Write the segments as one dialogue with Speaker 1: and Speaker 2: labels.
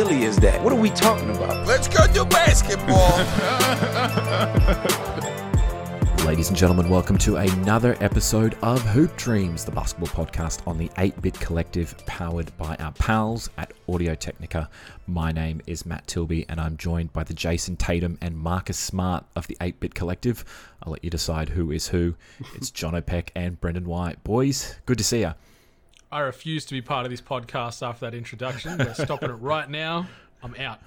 Speaker 1: silly is that? What are we talking about?
Speaker 2: Let's go do basketball.
Speaker 3: Ladies and gentlemen, welcome to another episode of Hoop Dreams, the basketball podcast on the 8 Bit Collective, powered by our pals at Audio Technica. My name is Matt Tilby, and I'm joined by the Jayson Tatum and Marcus Smart of the 8 Bit Collective. I'll let you decide who is who. It's John O'Peck and Brendan White. Boys, good to see you.
Speaker 4: I refuse to be part of this podcast after that introduction. We're stopping it right now. I'm out.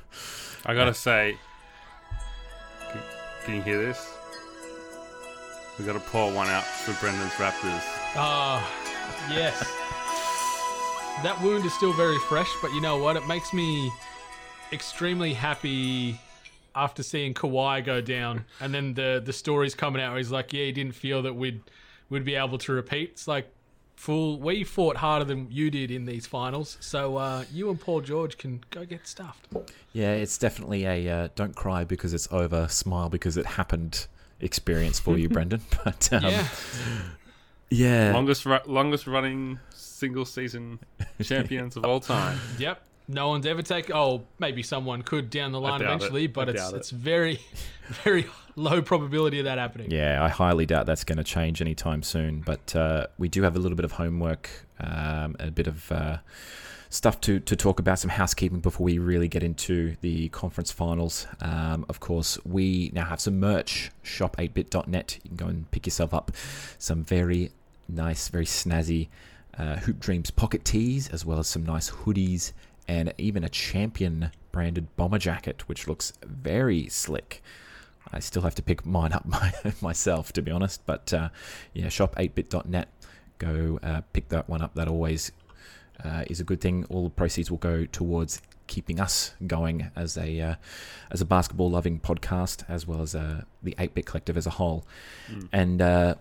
Speaker 5: I gotta say, can, can you hear this? We gotta pour one out for Brendan's Raptors.
Speaker 4: Ah, yes. That wound is still very fresh, but you know what? It makes me extremely happy after seeing Kawhi go down, and then the the stories coming out. Where he's like, "Yeah, he didn't feel that we'd we'd be able to repeat." It's like, fool, we fought harder than you did in these finals, so uh, you and Paul George can go get stuffed.
Speaker 3: Yeah, it's definitely a uh, don't cry because it's over, smile because it happened experience for you, Brendan. But um,
Speaker 4: yeah,
Speaker 3: yeah,
Speaker 5: Longest ru- longest running single season champions of all time.
Speaker 4: yep. No one's ever taken. Oh, maybe someone could down the line
Speaker 5: doubt it.
Speaker 4: eventually, but it's
Speaker 5: it.
Speaker 4: it's very, very low probability of that happening.
Speaker 3: Yeah, I highly doubt that's going to change anytime soon. But uh, we do have a little bit of homework, um, a bit of uh, stuff to, to talk about, some housekeeping before we really get into the conference finals. Um, of course, we now have some merch, shop8bit.net. You can go and pick yourself up some very nice, very snazzy uh, Hoop Dreams pocket tees, as well as some nice hoodies and even a champion branded bomber jacket, which looks very slick. I still have to pick mine up my, myself, to be honest. But uh, yeah, shop8bit.net. Go uh, pick that one up. That always uh, is a good thing. All the proceeds will go towards keeping us going as a uh, as a basketball loving podcast, as well as uh, the 8-bit collective as a whole. And uh,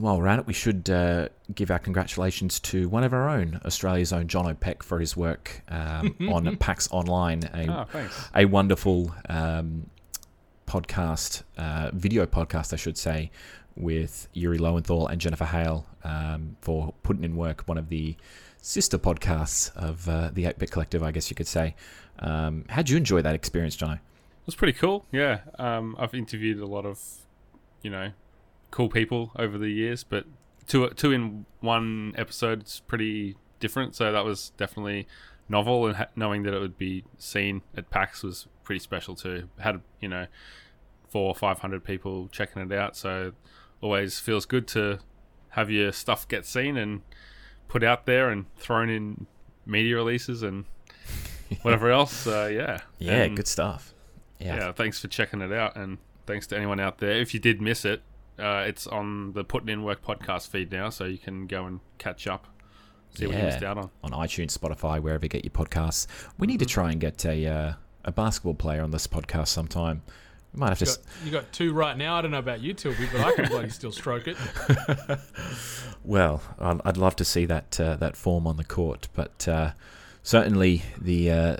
Speaker 3: while we're at it, we should uh, give our congratulations to one of our own, Australia's own John O'Peck, for his work um, on PAX Online, a,
Speaker 5: Oh,
Speaker 3: a wonderful um, podcast, uh, video podcast, I should say, with Yuri Lowenthal and Jennifer Hale um, for putting in work one of the sister podcasts of uh, the 8 Bit Collective, I guess you could say. Um, how'd you enjoy that experience, Jono?
Speaker 5: It was pretty cool. Yeah, um, I've interviewed a lot of, you know, cool people over the years, but two two in one episode is pretty different. So that was definitely novel, and ha- knowing that it would be seen at PAX was pretty special too. Had you know, four or five hundred people checking it out, so always feels good to have your stuff get seen and put out there and thrown in media releases and whatever else. Uh, yeah,
Speaker 3: Yeah,
Speaker 5: And-
Speaker 3: good stuff.
Speaker 5: yeah.
Speaker 3: Yeah.
Speaker 5: thanks for checking it out, and thanks to anyone out there. If you did miss it, uh, it's on the Putting In Work podcast feed now, so you can go and catch up, see what you missed out on.
Speaker 3: on iTunes, Spotify, wherever you get your podcasts. We need to try and get a uh, a basketball player on this podcast sometime. We might have to.
Speaker 4: You
Speaker 3: s-
Speaker 4: got, you got two right now. I don't know about you, Tilby, but I can bloody still stroke it.
Speaker 3: Well, I'd, I'd love to see that uh, that form on the court, but uh, certainly the uh,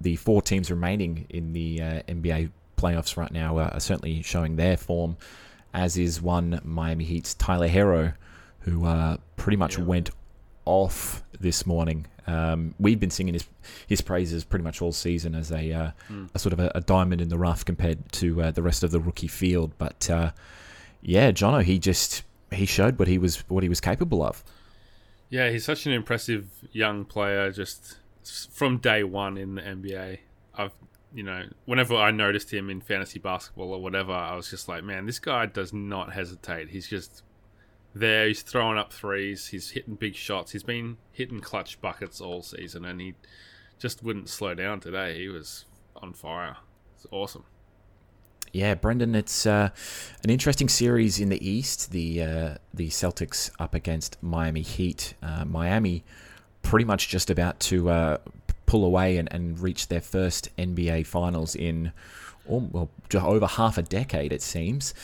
Speaker 3: the four teams remaining in the uh, NBA playoffs right now are, are certainly showing their form. As is one Miami Heat's Tyler Herro, who uh, pretty much
Speaker 5: Yeah.
Speaker 3: went off this morning. Um, we've been singing his his praises pretty much all season as a, uh, a sort of a, a diamond in the rough compared to uh, the rest of the rookie field. But uh, yeah, Jono, he just he showed what he was what he was capable of.
Speaker 5: Yeah, he's such an impressive young player. Just from day one in the NBA, I've you know whenever I noticed him in fantasy basketball or whatever, I was just like, man, this guy does not hesitate. He's just there. He's throwing up threes. He's hitting big shots. He's been hitting clutch buckets all season, and he just wouldn't slow down today. He was on fire. It's awesome.
Speaker 3: Yeah, Brendan, it's uh, an interesting series in the East. The uh, the Celtics up against Miami Heat. Uh, Miami pretty much just about to uh, pull away and, and reach their first NBA Finals in oh, well, over half a decade, it seems.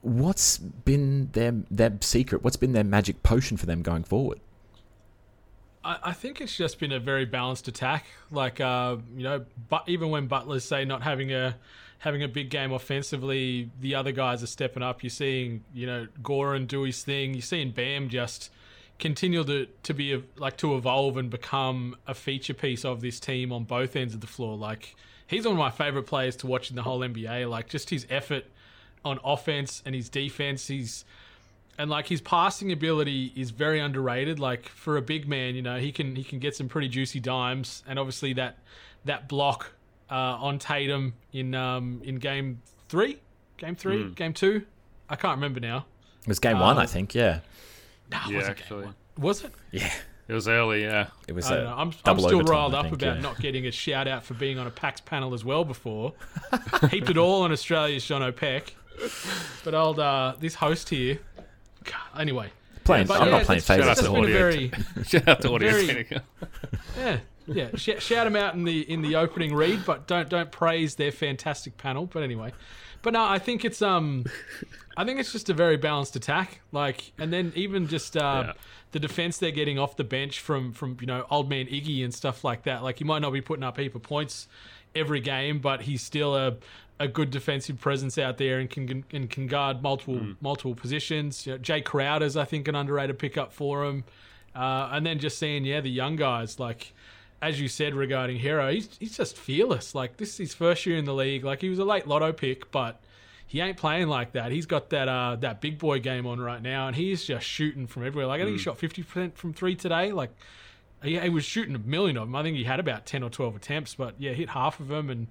Speaker 3: What's been their their secret? What's been their magic potion for them going forward?
Speaker 4: I, think it's just been a very balanced attack. Like uh, you know, but even when Butler's say not having a having a big game offensively, the other guys are stepping up. You're seeing you know Goran do his thing. You're seeing Bam just continue to to be like to evolve and become a feature piece of this team on both ends of the floor. Like he's one of my favorite players to watch in the whole NBA. Like just his effort on offense and his defense. He's and like his passing ability is very underrated. Like for a big man, you know, he can he can get some pretty juicy dimes, and obviously that that block uh, on Tatum in um, in game three, game three,
Speaker 5: Mm.
Speaker 4: game two, I can't remember now.
Speaker 3: It was game one,
Speaker 4: Uh,
Speaker 3: I think. Yeah,
Speaker 4: Nah,
Speaker 5: Yeah,
Speaker 4: was it game
Speaker 5: actually.
Speaker 4: one? Was it?
Speaker 3: yeah.
Speaker 5: It was early, yeah.
Speaker 3: It was
Speaker 4: I don't know. I'm, I'm still riled up
Speaker 3: think,
Speaker 4: about
Speaker 3: yeah.
Speaker 4: not getting a shout out for being on a PAX panel as well before. Heaped it all on Australia's John O'Peck. But old uh, this host here. God, Anyway,
Speaker 3: playing.
Speaker 4: but
Speaker 3: I'm
Speaker 4: yeah,
Speaker 3: not playing favorites
Speaker 5: Shout out
Speaker 3: at
Speaker 5: to
Speaker 3: all.
Speaker 4: been
Speaker 5: Audio.
Speaker 4: very
Speaker 5: Shout out to Audio
Speaker 4: Very- yeah yeah. Sh- shout them out in the in the opening read, but don't don't praise their fantastic panel. But anyway, but no, I think it's um, I think it's just a very balanced attack. Like, and then even just uh,
Speaker 5: Yeah.
Speaker 4: the defense they're getting off the bench from from you know old man Iggy and stuff like that. Like, he might not be putting up heap of points every game, but he's still a a good defensive presence out there and can and can guard multiple multiple positions. You know, Jae Crowder's I think an underrated pickup for him. Uh, and then just seeing, yeah, the young guys, like, as you said regarding Herro, he's, he's just fearless. Like, this is his first year in the league. Like, he was a late lotto pick, but he ain't playing like that. He's got that uh, that big boy game on right now, and he's just shooting from everywhere. Like, I think he shot 50% from three today. Like, he, he was shooting a million of them. I think he had about 10 or 12 attempts, but yeah, hit half of them. And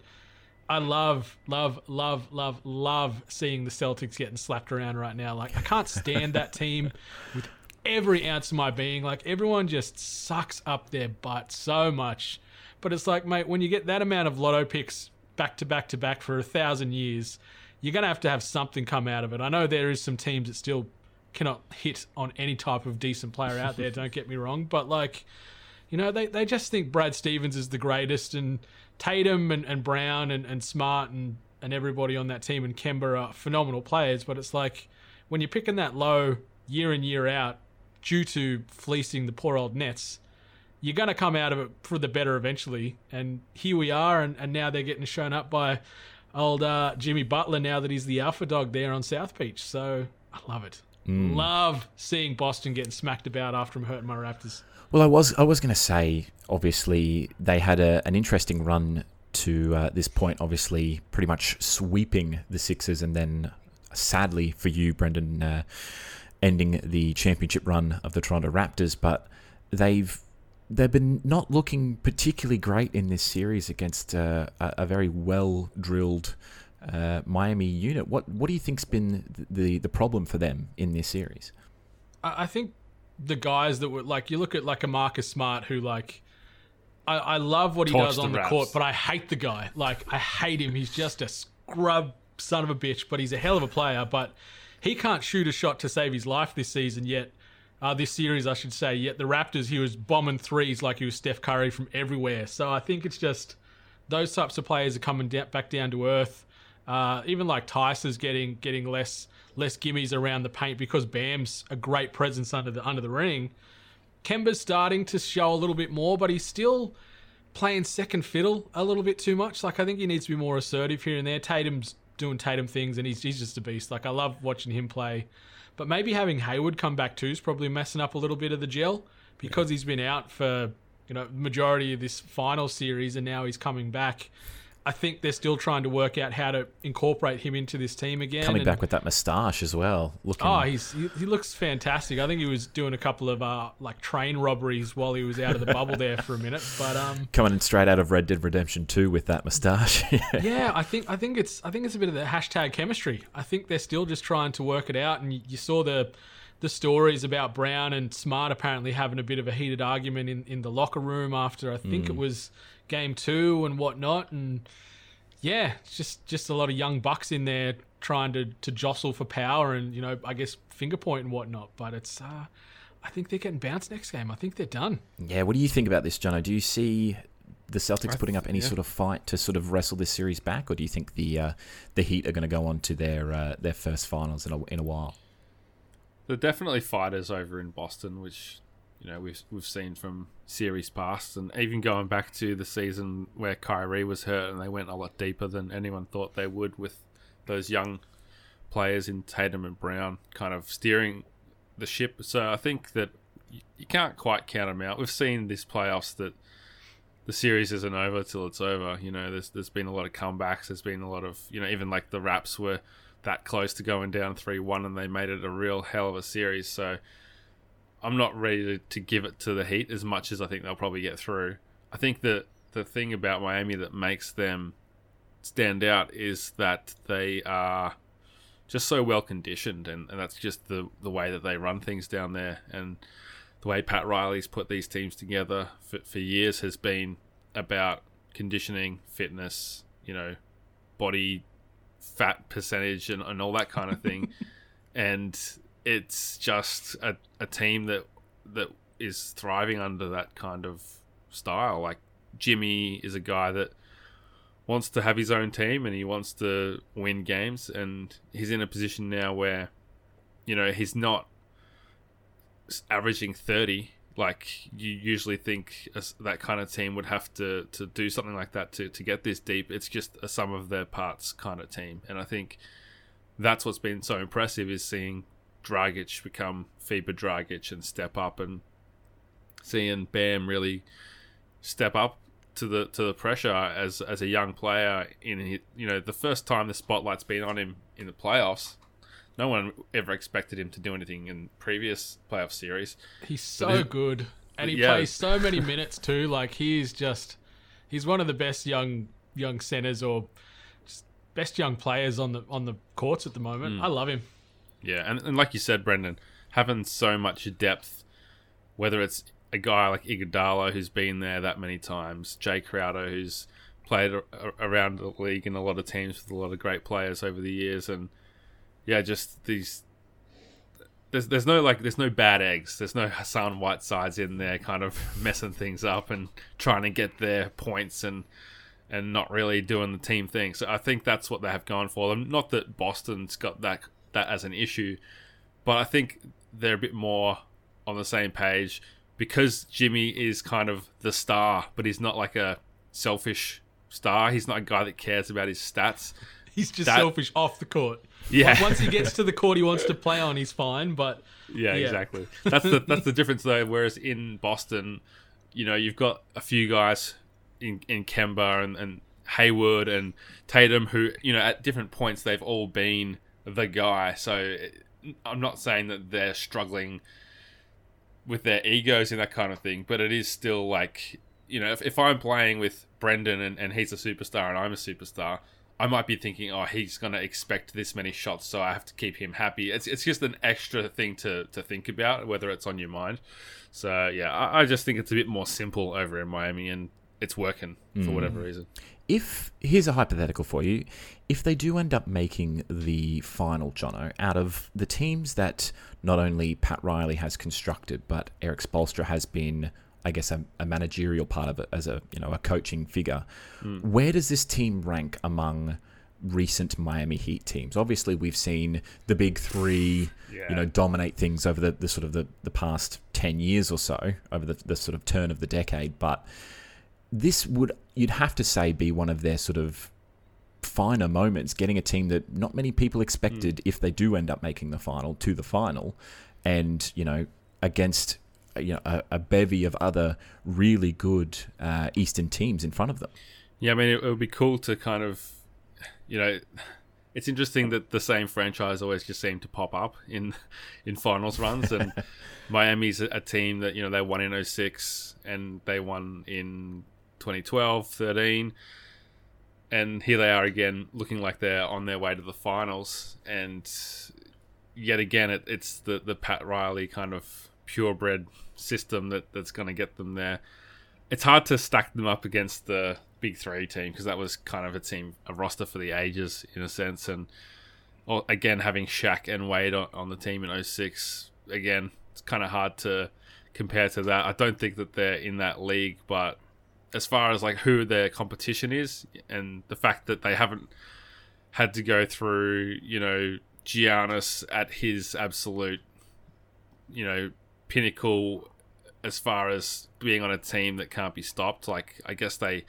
Speaker 4: I love, love, love, love, love seeing the Celtics getting slapped around right now. Like, I can't stand that team with every ounce of my being. Like, everyone just sucks up their butt so much. But it's like, mate, when you get that amount of lotto picks back to back to back for a thousand years, you're going to have to have something come out of it. I know there is some teams that still cannot hit on any type of decent player out there, don't get me wrong. But, like, you know, they, they just think Brad Stevens is the greatest, and Tatum and, and Brown and, and Smart and, and everybody on that team and Kemba are phenomenal players. But it's like when you're picking that low year in, year out due to fleecing the poor old Nets, you're going to come out of it for the better eventually. And here we are, and, and now they're getting shown up by old uh, Jimmy Butler now that he's the alpha dog there on South Beach. So I love it. Love seeing Boston getting smacked about after I'm hurting my Raptors.
Speaker 3: Well, I was I was going to say, obviously they had a, an interesting run to uh, this point. Obviously, pretty much sweeping the Sixers, and then sadly for you, Brendan, uh, ending the championship run of the Toronto Raptors. But they've they've been not looking particularly great in this series against uh, a, a very well drilled. Uh, Miami unit. What what do you think's been the the problem for them in this series?
Speaker 4: I I think the guys that were like you look at like a Marcus Smart who like I, I love what he
Speaker 5: Torch
Speaker 4: does on the
Speaker 5: Raps.
Speaker 4: court, but I hate the guy. Like I hate him. He's just a scrub son of a bitch, but he's a hell of a player. But he can't shoot a shot to save his life this season yet. Uh, this series, I should say. Yet the Raptors, he was bombing threes like he was Steph Curry from everywhere. So I think it's just those types of players are coming da- back down to earth. Uh, even like is getting getting less less gimmies around the paint because Bam's a great presence under the under the ring. Kemba's starting to show a little bit more, but he's still playing second fiddle a little bit too much. Like I think he needs to be more assertive here and there. Tatum's doing Tatum things, and he's he's just a beast. Like I love watching him play, but maybe having Hayward come back too is probably messing up a little bit of the gel because he's been out for you know majority of this final series, and now he's coming back. I think they're still trying to work out how to incorporate him into this team again.
Speaker 3: Coming
Speaker 4: and-
Speaker 3: back with that moustache as well. Looking,
Speaker 4: Oh, he's he, he looks fantastic. I think he was doing a couple of uh, like train robberies while he was out of the bubble there for a minute. But um,
Speaker 3: coming in straight out of Red Dead Redemption 2 with that moustache.
Speaker 4: yeah, I think I think it's I think it's a bit of the hashtag chemistry. I think they're still just trying to work it out. And you, you saw the the stories about Brown and Smart apparently having a bit of a heated argument in, in the locker room after I think it was game two and whatnot. And yeah, it's just just a lot of young bucks in there trying to to jostle for power and you know I guess finger point and whatnot. But it's uh, I think they're getting bounced next game. I think they're done.
Speaker 3: yeah, what do you think about this, Jono? Do you see the Celtics
Speaker 5: I
Speaker 3: putting up any
Speaker 5: yeah.
Speaker 3: sort of fight to sort of wrestle this series back, or do you think the uh, the Heat are going to go on to their uh, their first finals in a, in a while?
Speaker 5: They're definitely fighters over in Boston, which you know we've we've seen from series past, and even going back to the season where Kyrie was hurt, and they went a lot deeper than anyone thought they would with those young players in Tatum and Brown, kind of steering the ship. So I think that you, can't quite count them out. We've seen this playoffs that the series isn't over till it's over. You know, there's there's been a lot of comebacks. There's been a lot of you know even like the Raps were that close to going down three one and they made it a real hell of a series. So I'm not ready to, to give it to the Heat as much as I think they'll probably get through. I think that the thing about Miami that makes them stand out is that they are just so well conditioned, and, and that's just the the way that they run things down there, and the way Pat Riley's put these teams together for, for years has been about conditioning, fitness, you know, body fat percentage, and, and all that kind of thing, and it's just a, a team that that is thriving under that kind of style. Like Jimmy is a guy that wants to have his own team and he wants to win games. And he's in a position now where you know he's not averaging 30 like you usually think that kind of team would have to to do something like that to to get this deep. It's just a sum of their parts kind of team. And i think that's what's been so impressive is seeing Dragic become FIBA Dragic and step up and seeing Bam really step up to the to the pressure as as a young player in you know the first time the spotlight's been on him in the playoffs. No one ever expected him to do anything in previous playoff series.
Speaker 4: He's so good, and he yeah. plays so many minutes too. Like he's just he's one of the best young young centers or best young players on the on the courts at the moment. Mm. I love him.
Speaker 5: Yeah, and, and like you said, Brendan, having so much depth, whether it's a guy like Iguodala who's been there that many times, Jae Crowder who's played a- around the league in a lot of teams with a lot of great players over the years, and yeah, just these. There's, there's no like there's no bad eggs. There's no Hassan Whitesides in there, kind of messing things up and trying to get their points and and not really doing the team thing. So I think that's what they have gone for them. Not that Boston's got that that as an issue, but I think they're a bit more on the same page because Jimmy is kind of the star, but he's not like a selfish star. He's not a guy that cares about his stats.
Speaker 4: He's just that, selfish off the court. Yeah. Like once he gets to the court he wants to play on, he's fine. But
Speaker 5: yeah, yeah, exactly. That's the that's the difference though. Whereas in Boston, you know, you've got a few guys in in Kemba and, and Hayward and Tatum who you know at different points they've all been the guy. So I'm not saying that they're struggling with their egos and that kind of thing, but it is still like, you know, if, if I'm playing with Brendan and, and he's a superstar and I'm a superstar, I might be thinking, oh, he's going to expect this many shots, so I have to keep him happy. It's, it's just an extra thing to, to think about, whether it's on your mind. So, yeah, I, I just think it's a bit more simple over in Miami, and it's working for mm. whatever reason.
Speaker 3: If here's a hypothetical for you, if they do end up making the final, Jono, out of the teams that not only Pat Riley has constructed, but Erik Spoelstra has been, I guess, a, a, managerial part of it as a you know a coaching figure. Mm. Where does this team rank among recent Miami Heat teams? Obviously, we've seen the big three, yeah. you know, dominate things over the, the sort of the, the past ten years or so, over the, the sort of turn of the decade, but this would you'd have to say be one of their sort of finer moments, getting a team that not many people expected mm. if they do end up making the final to the final, and you know against you know a, a bevy of other really good uh, Eastern teams in front of them.
Speaker 5: Yeah, I mean it, it would be cool to kind of you know it's interesting that the same franchise always just seem to pop up in in finals runs and Miami's a, a, team that you know they won in 06 and they won in 2012, 13. And here they are again, looking like they're on their way to the finals. And yet again, it, it's the, the Pat Riley kind of purebred system that, that's going to get them there. It's hard to stack them up against the big three team because that was kind of a team, a roster for the ages in a sense. And again, having Shaq and Wade on, on the team in 06, again, it's kind of hard to compare to that. I don't think that they're in that league, but as far as like who their competition is and the fact that they haven't had to go through, you know, Giannis at his absolute, you know, pinnacle as far as being on a team that can't be stopped. Like I guess they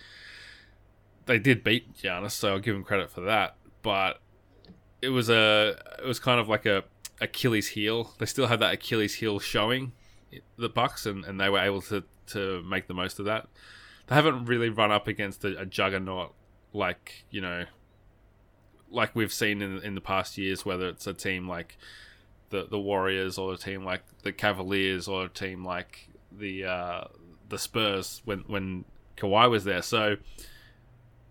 Speaker 5: they did beat Giannis, so I'll give them credit for that. But it was a it was kind of like a Achilles heel. They still had that Achilles heel showing the Bucks, and, and they were able to to make the most of that. They haven't really run up against a, a juggernaut like you know, like we've seen in in the past years, whether it's a team like the the Warriors or a team like the Cavaliers or a team like the uh, the Spurs when when Kawhi was there. So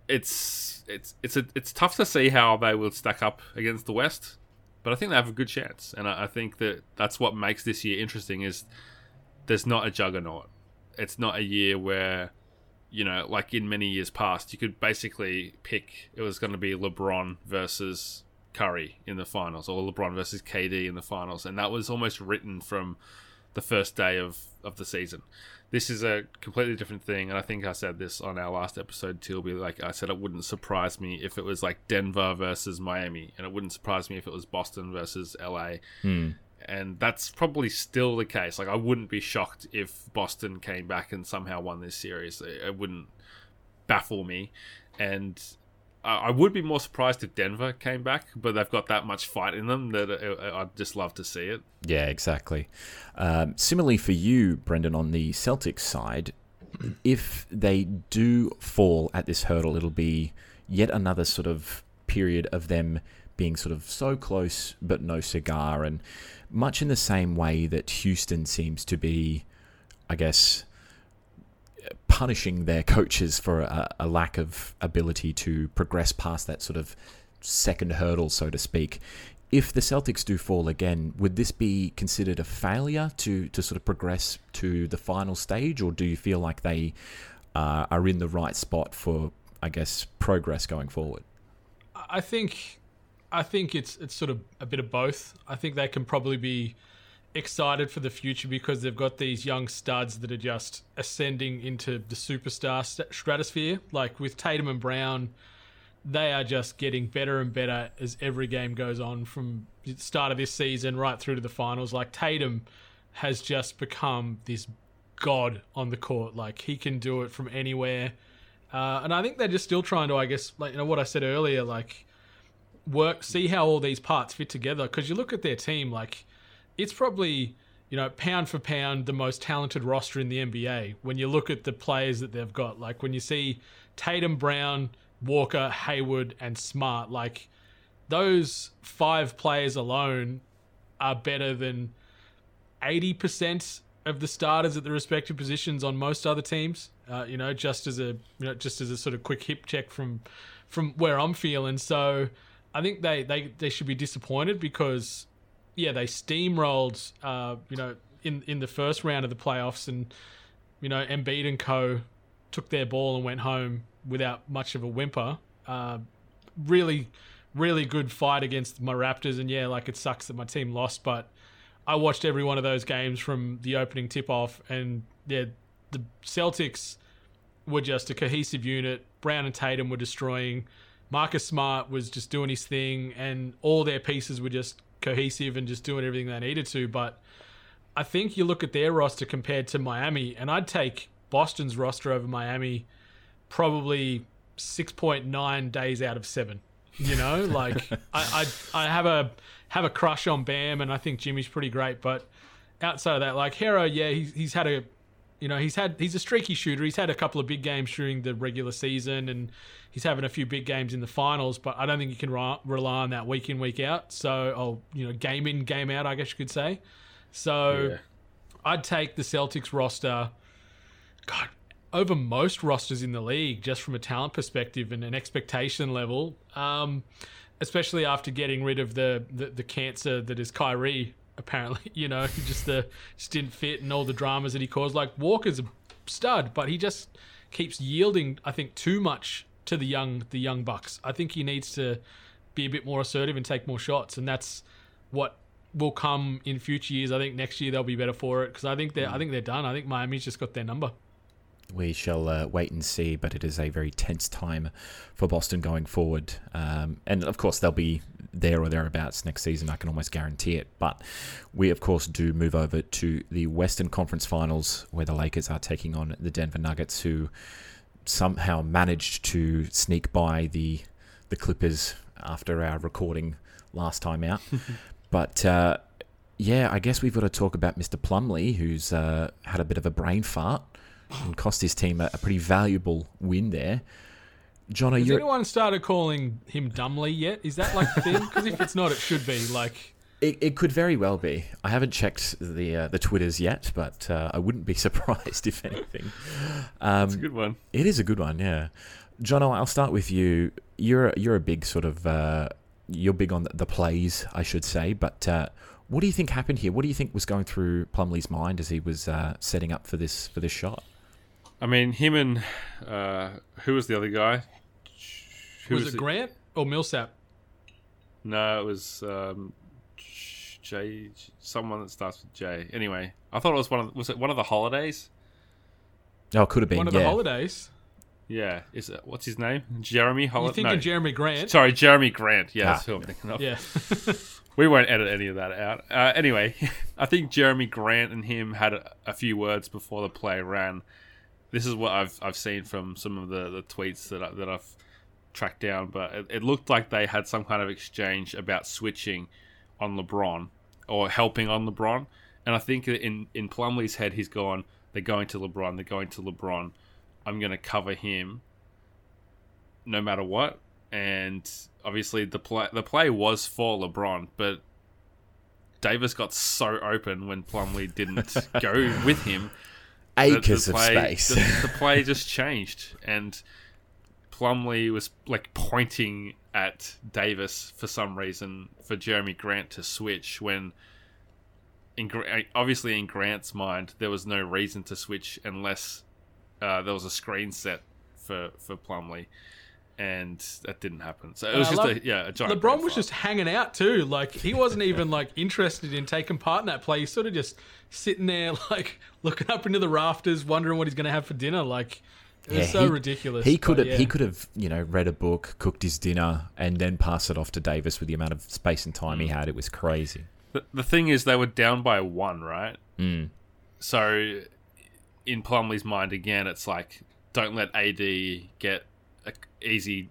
Speaker 5: it's it's it's a, it's tough to see how they will stack up against the West, but I think they have a good chance, and I, I think that that's what makes this year interesting. Is there's not a juggernaut. It's not a year where you know, like in many years past, you could basically pick it was going to be LeBron versus Curry in the finals or LeBron versus KD in the finals, and that was almost written from the first day of, of the season. This is a completely different thing, and I think I said this on our last episode too. Be like I said, it wouldn't surprise me if it was like Denver versus Miami, and it wouldn't surprise me if it was Boston versus LA.
Speaker 3: Hmm.
Speaker 5: And that's probably still the case. Like I wouldn't be shocked if Boston came back and somehow won this series. It, it wouldn't baffle me, and I would be more surprised if Denver came back, but they've got that much fight in them that I'd just love to see it.
Speaker 3: Yeah, exactly. Um, similarly for you, Brendan, on the Celtics side, if they do fall at this hurdle, it'll be yet another sort of period of them being sort of so close but no cigar, and much in the same way that Houston seems to be, I guess, punishing their coaches for a, a, lack of ability to progress past that sort of second hurdle, so to speak. If the Celtics do fall again, would this be considered a failure to, to sort of progress to the final stage, or do you feel like they uh, are in the right spot for, I guess, progress going forward?
Speaker 4: I think, I think it's it's sort of a bit of both. I think they can probably be excited for the future because they've got these young studs that are just ascending into the superstar st- stratosphere. Like with Tatum and Brown, they are just getting better and better as every game goes on from the start of this season right through to the finals. Like Tatum has just become this god on the court. Like he can do it from anywhere. Uh, and I think they're just still trying to, I guess, like you know what I said earlier, like work, see how all these parts fit together. Because you look at their team, like it's probably you know pound for pound the most talented roster in the NBA when you look at the players that they've got. Like when you see Tatum, Brown, Walker, Hayward, and Smart, like those five players alone are better than eighty percent of the starters at the respective positions on most other teams. Uh, you know, just as a you know, just as a sort of quick hip check from from where I'm feeling. So I think they they they should be disappointed because yeah, they steamrolled, uh, you know, in in the first round of the playoffs, and you know, Embiid and Co. took their ball and went home without much of a whimper. Uh, really, really good fight against my Raptors, and yeah, like it sucks that my team lost, but I watched every one of those games from the opening tip off, and yeah, the Celtics were just a cohesive unit. Brown and Tatum were destroying. Marcus Smart was just doing his thing, and all their pieces were just cohesive and just doing everything they needed to. But I think you look at their roster compared to Miami, and I'd take Boston's roster over Miami probably 6.9 days out of seven. You know, like I, I, I have a have a crush on Bam, and I think Jimmy's pretty great. But outside of that, like Herro, yeah, he's he's had a you know, he's had he's a streaky shooter. He's had a couple of big games during the regular season, and he's having a few big games in the finals. But I don't think you can re- rely on that week in week out. So, oh, you know, game in game out, I guess you could say. So, yeah. I'd take the Celtics roster. God, over most rosters in the league, just from a talent perspective and an expectation level. Um, especially after getting rid of the, the, the cancer that is Kyrie apparently. You know, just the just didn't fit and all the dramas that he caused. Like Walker's a stud, but he just keeps yielding. I think too much to the young the young bucks. I think he needs to be a bit more assertive and take more shots, and that's what will come in future years. I think next year they'll be better for it because I think they're I think they're done. I think Miami's just got their number.
Speaker 3: We shall uh, wait and see, but it is a very tense time for Boston going forward. Um, and of course, they'll be there or thereabouts next season. I can almost guarantee it. But we, of course, do move over to the Western Conference Finals, where the Lakers are taking on the Denver Nuggets, who somehow managed to sneak by the the Clippers after our recording last time out. but uh, yeah, I guess we've got to talk about Mr. Plumlee, who's uh, had a bit of a brain fart and cost his team a, a pretty valuable win there. John, are
Speaker 4: Has
Speaker 3: you?
Speaker 4: anyone started calling him Dumbly yet? Is that like the thing? Because if it's not, it should be. Like,
Speaker 3: It, it could very well be. I haven't checked the uh, the twitters yet, but uh, I wouldn't be surprised if anything. Um,
Speaker 5: It's a good one.
Speaker 3: It is a good one, yeah. John, I'll start with you. You're you're a big sort of uh, you're big on the, the plays, I should say. But uh, what do you think happened here? What do you think was going through Plumlee's mind as he was uh, setting up for this for this shot?
Speaker 5: I mean, him and uh, who was the other guy? Who
Speaker 4: was, it Grant or Millsap?
Speaker 5: No, it was um, J. Someone that starts with J. Anyway, I thought it was one of was it one of the holidays?
Speaker 3: Oh, it could have been.
Speaker 4: One of
Speaker 3: yeah.
Speaker 4: the holidays.
Speaker 5: Yeah, is it, what's his name? Jeremy
Speaker 4: You
Speaker 5: Holiday.
Speaker 4: thinking
Speaker 5: No,
Speaker 4: Jerami Grant?
Speaker 5: sorry, Jerami Grant. Yeah,
Speaker 3: Ah.
Speaker 5: that's who I'm thinking of.
Speaker 4: Yeah.
Speaker 5: We won't edit any of that out. Uh, anyway, I think Jerami Grant and him had a, a few words before the play ran. This is what I've I've seen from some of the, the tweets that I, that I've tracked down, but it, it looked like they had some kind of exchange about switching on LeBron or helping on LeBron. And I think in in Plumlee's head, he's gone. They're going to LeBron. They're going to LeBron. I'm going to cover him no matter what. And obviously the play the play was for LeBron, but Davis got so open when Plumlee didn't go with him.
Speaker 3: Acres
Speaker 5: the
Speaker 3: of space.
Speaker 5: The, the play just changed, and Plumlee was like pointing at Davis for some reason for Jerami Grant to switch when. In, obviously, in Grant's mind, there was no reason to switch unless uh, there was a screen set for for Plumlee and that didn't happen. So it was
Speaker 4: I
Speaker 5: just
Speaker 4: love-
Speaker 5: a yeah, a giant.
Speaker 4: LeBron was just hanging out too. Like he wasn't even like interested in taking part in that play. He's sort of just sitting there, like looking up into the rafters, wondering what he's going to have for dinner. Like
Speaker 3: Yeah,
Speaker 4: so
Speaker 3: he-
Speaker 4: ridiculous.
Speaker 3: He could
Speaker 4: but
Speaker 3: have he could have you know read a book, cooked his dinner, and then pass it off to Davis with the amount of space and time
Speaker 5: Mm.
Speaker 3: he had. It was crazy.
Speaker 5: The, the thing is, they were down by one, right?
Speaker 3: Mm.
Speaker 5: So, in Plumlee's mind, again, it's like don't let AD get a easy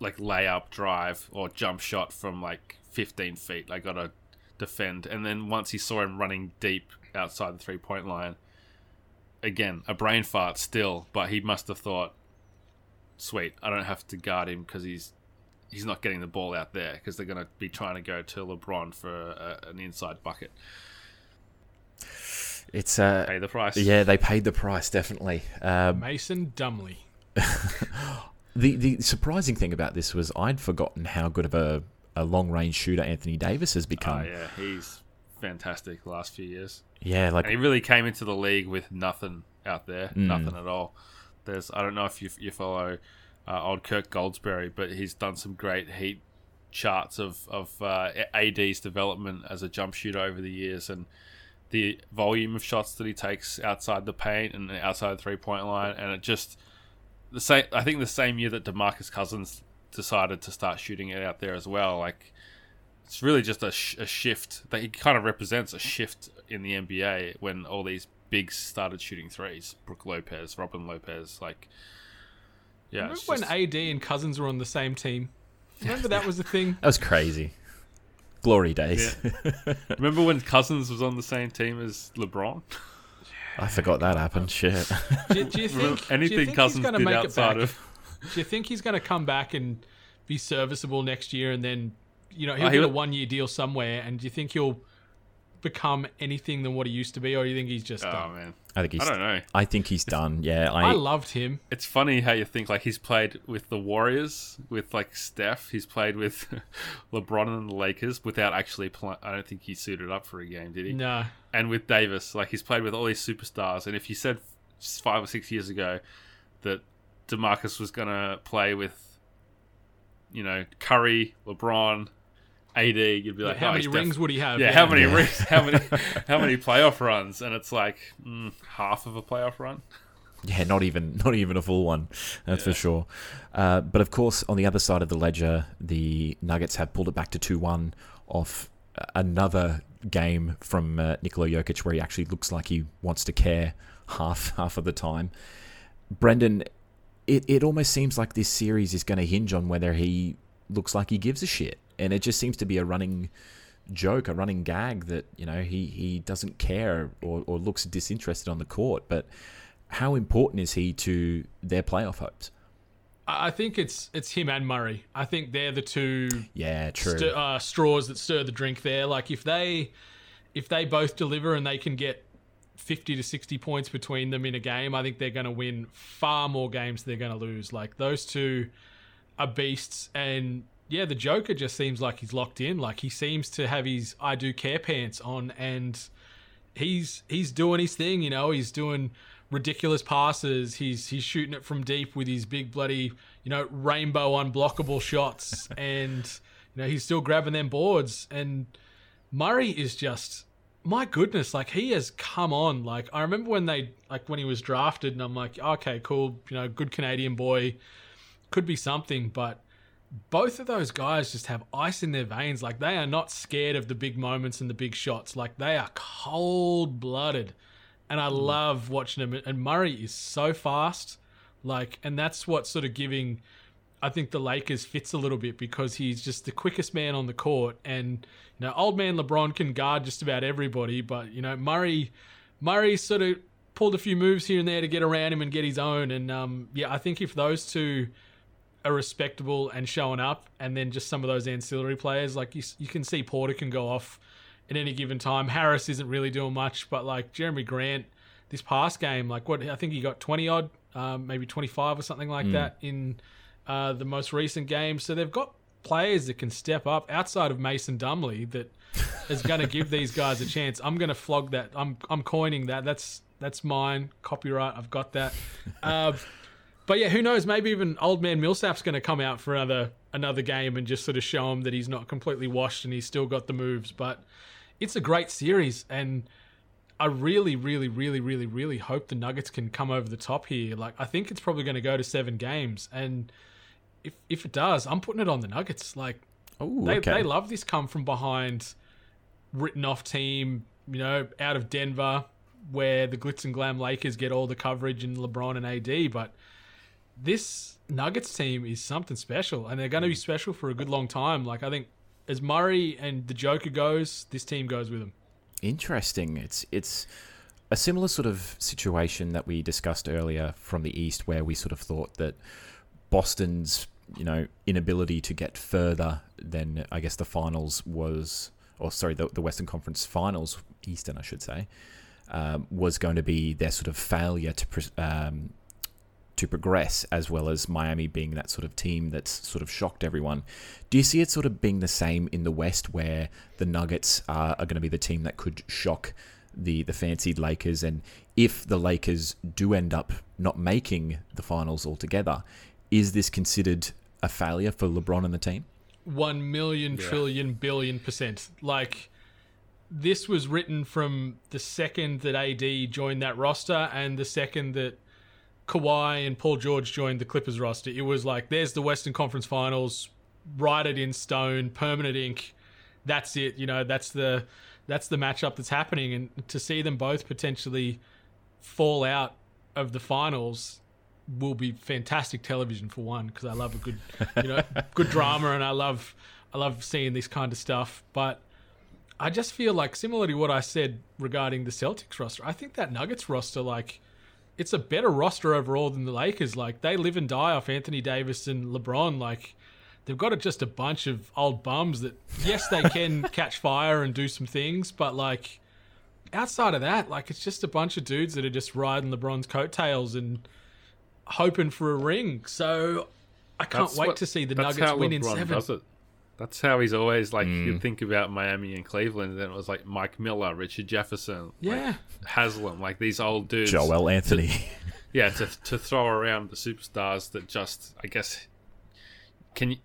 Speaker 5: like layup drive or jump shot from like 15 feet. I gotta defend. And then once he saw him running deep outside the three point line, again a brain fart still, but he must have thought, sweet, I don't have to guard him because he's he's not getting the ball out there because they're going to be trying to go to LeBron for a, an inside bucket.
Speaker 3: It's uh,
Speaker 5: Pay the price.
Speaker 3: yeah, they paid the price definitely. Um,
Speaker 4: Mason Dumley.
Speaker 3: the the surprising thing about this was I'd forgotten how good of a, a long range shooter Anthony Davis has
Speaker 5: Oh,
Speaker 3: become.
Speaker 5: yeah, he's fantastic the last few years.
Speaker 3: yeah, like
Speaker 5: And he really came into the league with nothing out there,
Speaker 3: Mm.
Speaker 5: nothing at all. There's, I don't know if you, you follow uh, old Kirk Goldsberry, but he's done some great heat charts of of uh, AD's development as a jump shooter over the years and the volume of shots that he takes outside the paint and outside the three point line, and it just the same. I think the same year that Demarcus Cousins decided to start shooting it out there as well, like it's really just a, sh- a shift that it kind of represents a shift in the NBA when all these bigs started shooting threes. Brook Lopez, Robin Lopez, like yeah.
Speaker 4: Remember when
Speaker 5: just-
Speaker 4: AD and Cousins were on the same team? Remember that was the thing.
Speaker 3: that was crazy. Glory days.
Speaker 5: remember when Cousins was on the same team as LeBron?
Speaker 3: I forgot that happened. Shit.
Speaker 4: Do, do you think do you
Speaker 5: Anything
Speaker 4: think
Speaker 5: Cousins
Speaker 4: going to
Speaker 5: did
Speaker 4: make it
Speaker 5: outside
Speaker 4: back?
Speaker 5: of
Speaker 4: Do you think he's going to come back and be serviceable next year, and then you know oh, he'll
Speaker 5: Oh, he
Speaker 4: get a one-year deal somewhere? And do you think he'll become anything than what he used to be, or do you think he's just
Speaker 5: oh
Speaker 4: done?
Speaker 5: man,
Speaker 3: I think he's.
Speaker 5: I don't know.
Speaker 3: I think he's done. Yeah,
Speaker 4: I
Speaker 3: I.
Speaker 4: loved him.
Speaker 5: It's funny how you think like he's played with the Warriors, with like Steph. He's played with LeBron and the Lakers without actually playing. I don't think he suited up for a game, did he?
Speaker 4: No,
Speaker 5: and with Davis, like he's played with all these superstars. And if you said five or six years ago that Demarcus was going to play with, you know, Curry, LeBron, AD, you'd be like,
Speaker 4: how
Speaker 5: oh,
Speaker 4: many rings
Speaker 5: def-
Speaker 4: would he have?
Speaker 5: Yeah, how many
Speaker 3: Yeah.
Speaker 5: rings? How many? how many playoff runs? And it's like mm, half of a playoff run.
Speaker 3: Yeah, not even not even a full one, that's for sure. Uh, but of course, on the other side of the ledger, the Nuggets have pulled it back to two one off uh, another game from uh, Nikola Jokic, where he actually looks like he wants to care half half of the time. Brendan, it, it almost seems like this series is going to hinge on whether he looks like he gives a shit, and it just seems to be a running joke, a running gag that you know he he doesn't care or, or looks disinterested on the court. But how important is he to their playoff hopes?
Speaker 4: I think it's it's him and Murray. I think they're the two
Speaker 3: Yeah, true.
Speaker 4: st- uh, straws that stir the drink there. Like if they if they both deliver and they can get 50 to 60 points between them in a game, I think they're going to win far more games than they're going to lose. Like those two are beasts and yeah, the Joker just seems like he's locked in. Like he seems to have his I do care pants on and he's he's doing his thing, you know, he's doing ridiculous passes. He's he's shooting it from deep with his big bloody, you know, rainbow unblockable shots and you know, he's still grabbing them boards and Murray is just my goodness, like he has come on. Like I remember when they like when he was drafted and I'm like, okay, cool, you know, good Canadian boy, could be something, but both of those guys just have ice in their veins. Like they are not scared of the big moments and the big shots. Like they are cold blooded. And I love watching them. And Murray is so fast. Like, and that's what's sort of giving, I think, the Lakers fits a little bit because he's just the quickest man on the court. And, you know, old man LeBron can guard just about everybody. But, you know, Murray, Murray sort of pulled a few moves here and there to get around him and get his own. And, um, yeah, I think if those two are respectable and showing up, and then just some of those ancillary players, like you, you can see Porter can go off at any given time. Harris isn't really doing much, but like Jerami Grant, this past game, like what I think he got twenty odd, um, maybe twenty five or something like that in uh, the most recent game. So they've got players that can step up outside of Mason Dumley that is going to give these guys a chance. I'm going to flog that. I'm I'm coining that. That's that's mine. Copyright. I've got that. Uh, but yeah, who knows? Maybe even old man Millsap's going to come out for another another game and just sort of show him that he's not completely washed and he's still got the moves. But it's a great series, and I really, really, really, really, really hope the Nuggets can come over the top here. Like I think it's probably going to go to seven games, and if if it does, I'm putting it on the Nuggets. Like
Speaker 3: Oh,
Speaker 4: they
Speaker 3: okay.
Speaker 4: they love this come from behind, written off team. You know, out of Denver, where the glitz and glam Lakers get all the coverage and LeBron and AD, but this Nuggets team is something special, and they're going to be special for a good long time. Like I think, as Murray and the Joker goes, this team goes with them.
Speaker 3: Interesting. It's it's a similar sort of situation that we discussed earlier from the East, where we sort of thought that Boston's you know inability to get further than I guess the finals was, or sorry, the, the Western Conference Finals, Eastern, I should say, um, was going to be their sort of failure to um, to progress, as well as Miami being that sort of team that's sort of shocked everyone. Do you see it sort of being the same in the West, where the Nuggets are, are going to be the team that could shock the the fancied Lakers, and if the Lakers do end up not making the finals altogether, is this considered a failure for LeBron and the team?
Speaker 4: one million trillion billion percent. Like this was written from the second that AD joined that roster and the second that Kawhi and Paul George joined the Clippers roster. It was like there's the Western Conference Finals, write it in stone, permanent ink. That's it. You know, that's the that's the matchup that's happening, and to see them both potentially fall out of the finals will be fantastic television for one because I love a good, you know, good drama and I love I love seeing this kind of stuff. But I just feel like similar to what I said regarding the Celtics roster, I think that Nuggets roster like it's a better roster overall than the Lakers. Like they live and die off Anthony Davis and LeBron. Like they've got just a bunch of old bums that yes they can catch fire and do some things, but like outside of that, like it's just a bunch of dudes that are just riding LeBron's coattails and hoping for a ring. So I can't
Speaker 5: That's
Speaker 4: wait
Speaker 5: what-
Speaker 4: to see the Nuggets win in
Speaker 5: LeBron
Speaker 4: seven.
Speaker 5: That's how he's always like. You mm. think about Miami and Cleveland, and then it was like Mike Miller, Richard Jefferson,
Speaker 4: Yeah.
Speaker 5: like Haslem, like these old dudes.
Speaker 3: Joel Anthony.
Speaker 5: Yeah, to to throw around the superstars that just, I guess, can you,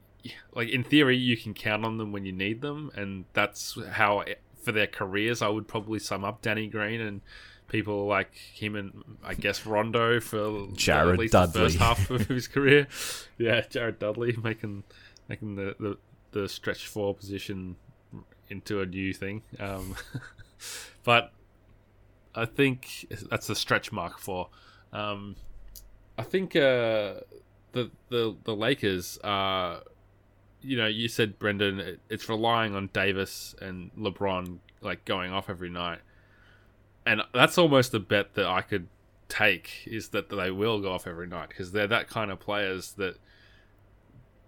Speaker 5: like in theory you can count on them when you need them, and that's how eh, for their careers I would probably sum up Danny Green and people like him and I guess Rondo for
Speaker 3: Jared
Speaker 5: at least
Speaker 3: Dudley.
Speaker 5: the first half of his career. Yeah, Jared Dudley making making the the, the stretch four position into a new thing. Um, but I think that's the stretch mark for. Um, I think uh, the the the Lakers are, you know, you said Brendan, it, it's relying on Davis and LeBron like going off every night, and that's almost the bet that I could take is that they will go off every night because they're that kind of players that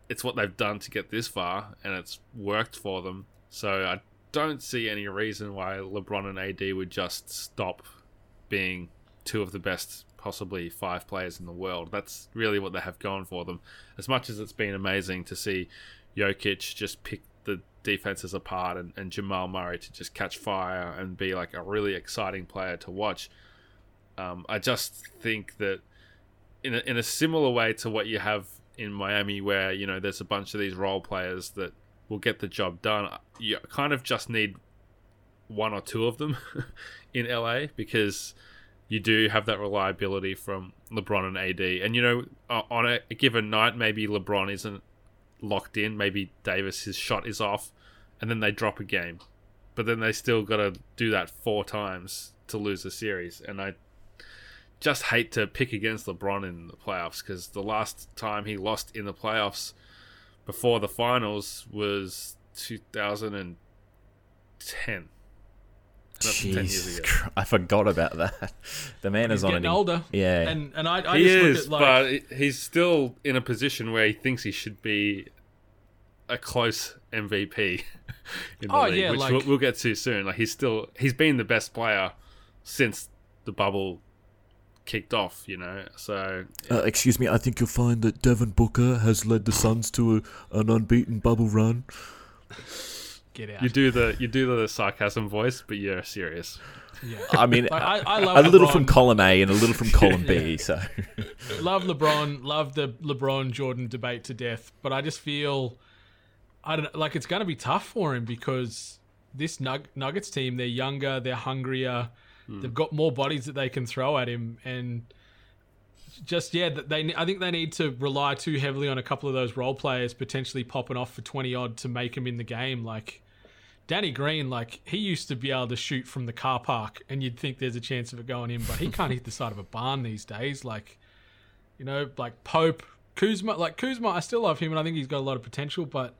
Speaker 5: it's what they've done to get this far and it's worked for them. So I don't see any reason why LeBron and AD would just stop being two of the best, possibly five players in the world. That's really what they have going for them. As much as it's been amazing to see Jokic just pick the defenses apart and, and Jamal Murray to just catch fire and be like a really exciting player to watch. Um, I just think that in a, in a similar way to what you have in Miami, where you know there's a bunch of these role players that will get the job done. You kind of just need one or two of them in LA because you do have that reliability from LeBron and AD. And you know, on a given night, maybe LeBron isn't locked in. Maybe Davis his shot is off, and then they drop a game. But then they still got to do that four times to lose a series. And I just hate to pick against LeBron in the playoffs because the last time he lost in the playoffs before the finals was 2010.
Speaker 3: Jeez, I forgot about that. The man
Speaker 4: He's
Speaker 3: is on
Speaker 4: getting
Speaker 3: an
Speaker 4: older.
Speaker 3: Yeah,
Speaker 4: and and I, I
Speaker 5: he
Speaker 4: just
Speaker 5: is,
Speaker 4: look at like
Speaker 5: but he's still in a position where he thinks he should be a close MVP in the
Speaker 4: Oh,
Speaker 5: league,
Speaker 4: yeah,
Speaker 5: which
Speaker 4: like-
Speaker 5: we'll, we'll get to soon. Like he's still he's been the best player since the bubble kicked off, you know. So
Speaker 6: Uh, excuse me, I think you'll find that Devin Booker has led the Suns to a, an unbeaten bubble run.
Speaker 4: get out.
Speaker 5: you do the you do the sarcasm voice, but you're serious.
Speaker 4: yeah.
Speaker 3: I mean,
Speaker 4: Like, I, I love
Speaker 3: a little from column A and a little from column B. So
Speaker 4: love LeBron, love the LeBron Jordan debate to death, but I just feel I don't know, like it's going to be tough for him because this Nug- Nuggets team, they're younger, they're hungrier, Hmm. they've got more bodies that they can throw at him, and just yeah, they I think they need to rely too heavily on a couple of those role players potentially popping off for twenty odd to make him in the game, like. Danny Green, like he used to be able to shoot from the car park, and you'd think there's a chance of it going in, but he can't hit the side of a barn these days. Like, you know, like Pope, Kuzma, like Kuzma, I still love him, and I think he's got a lot of potential, but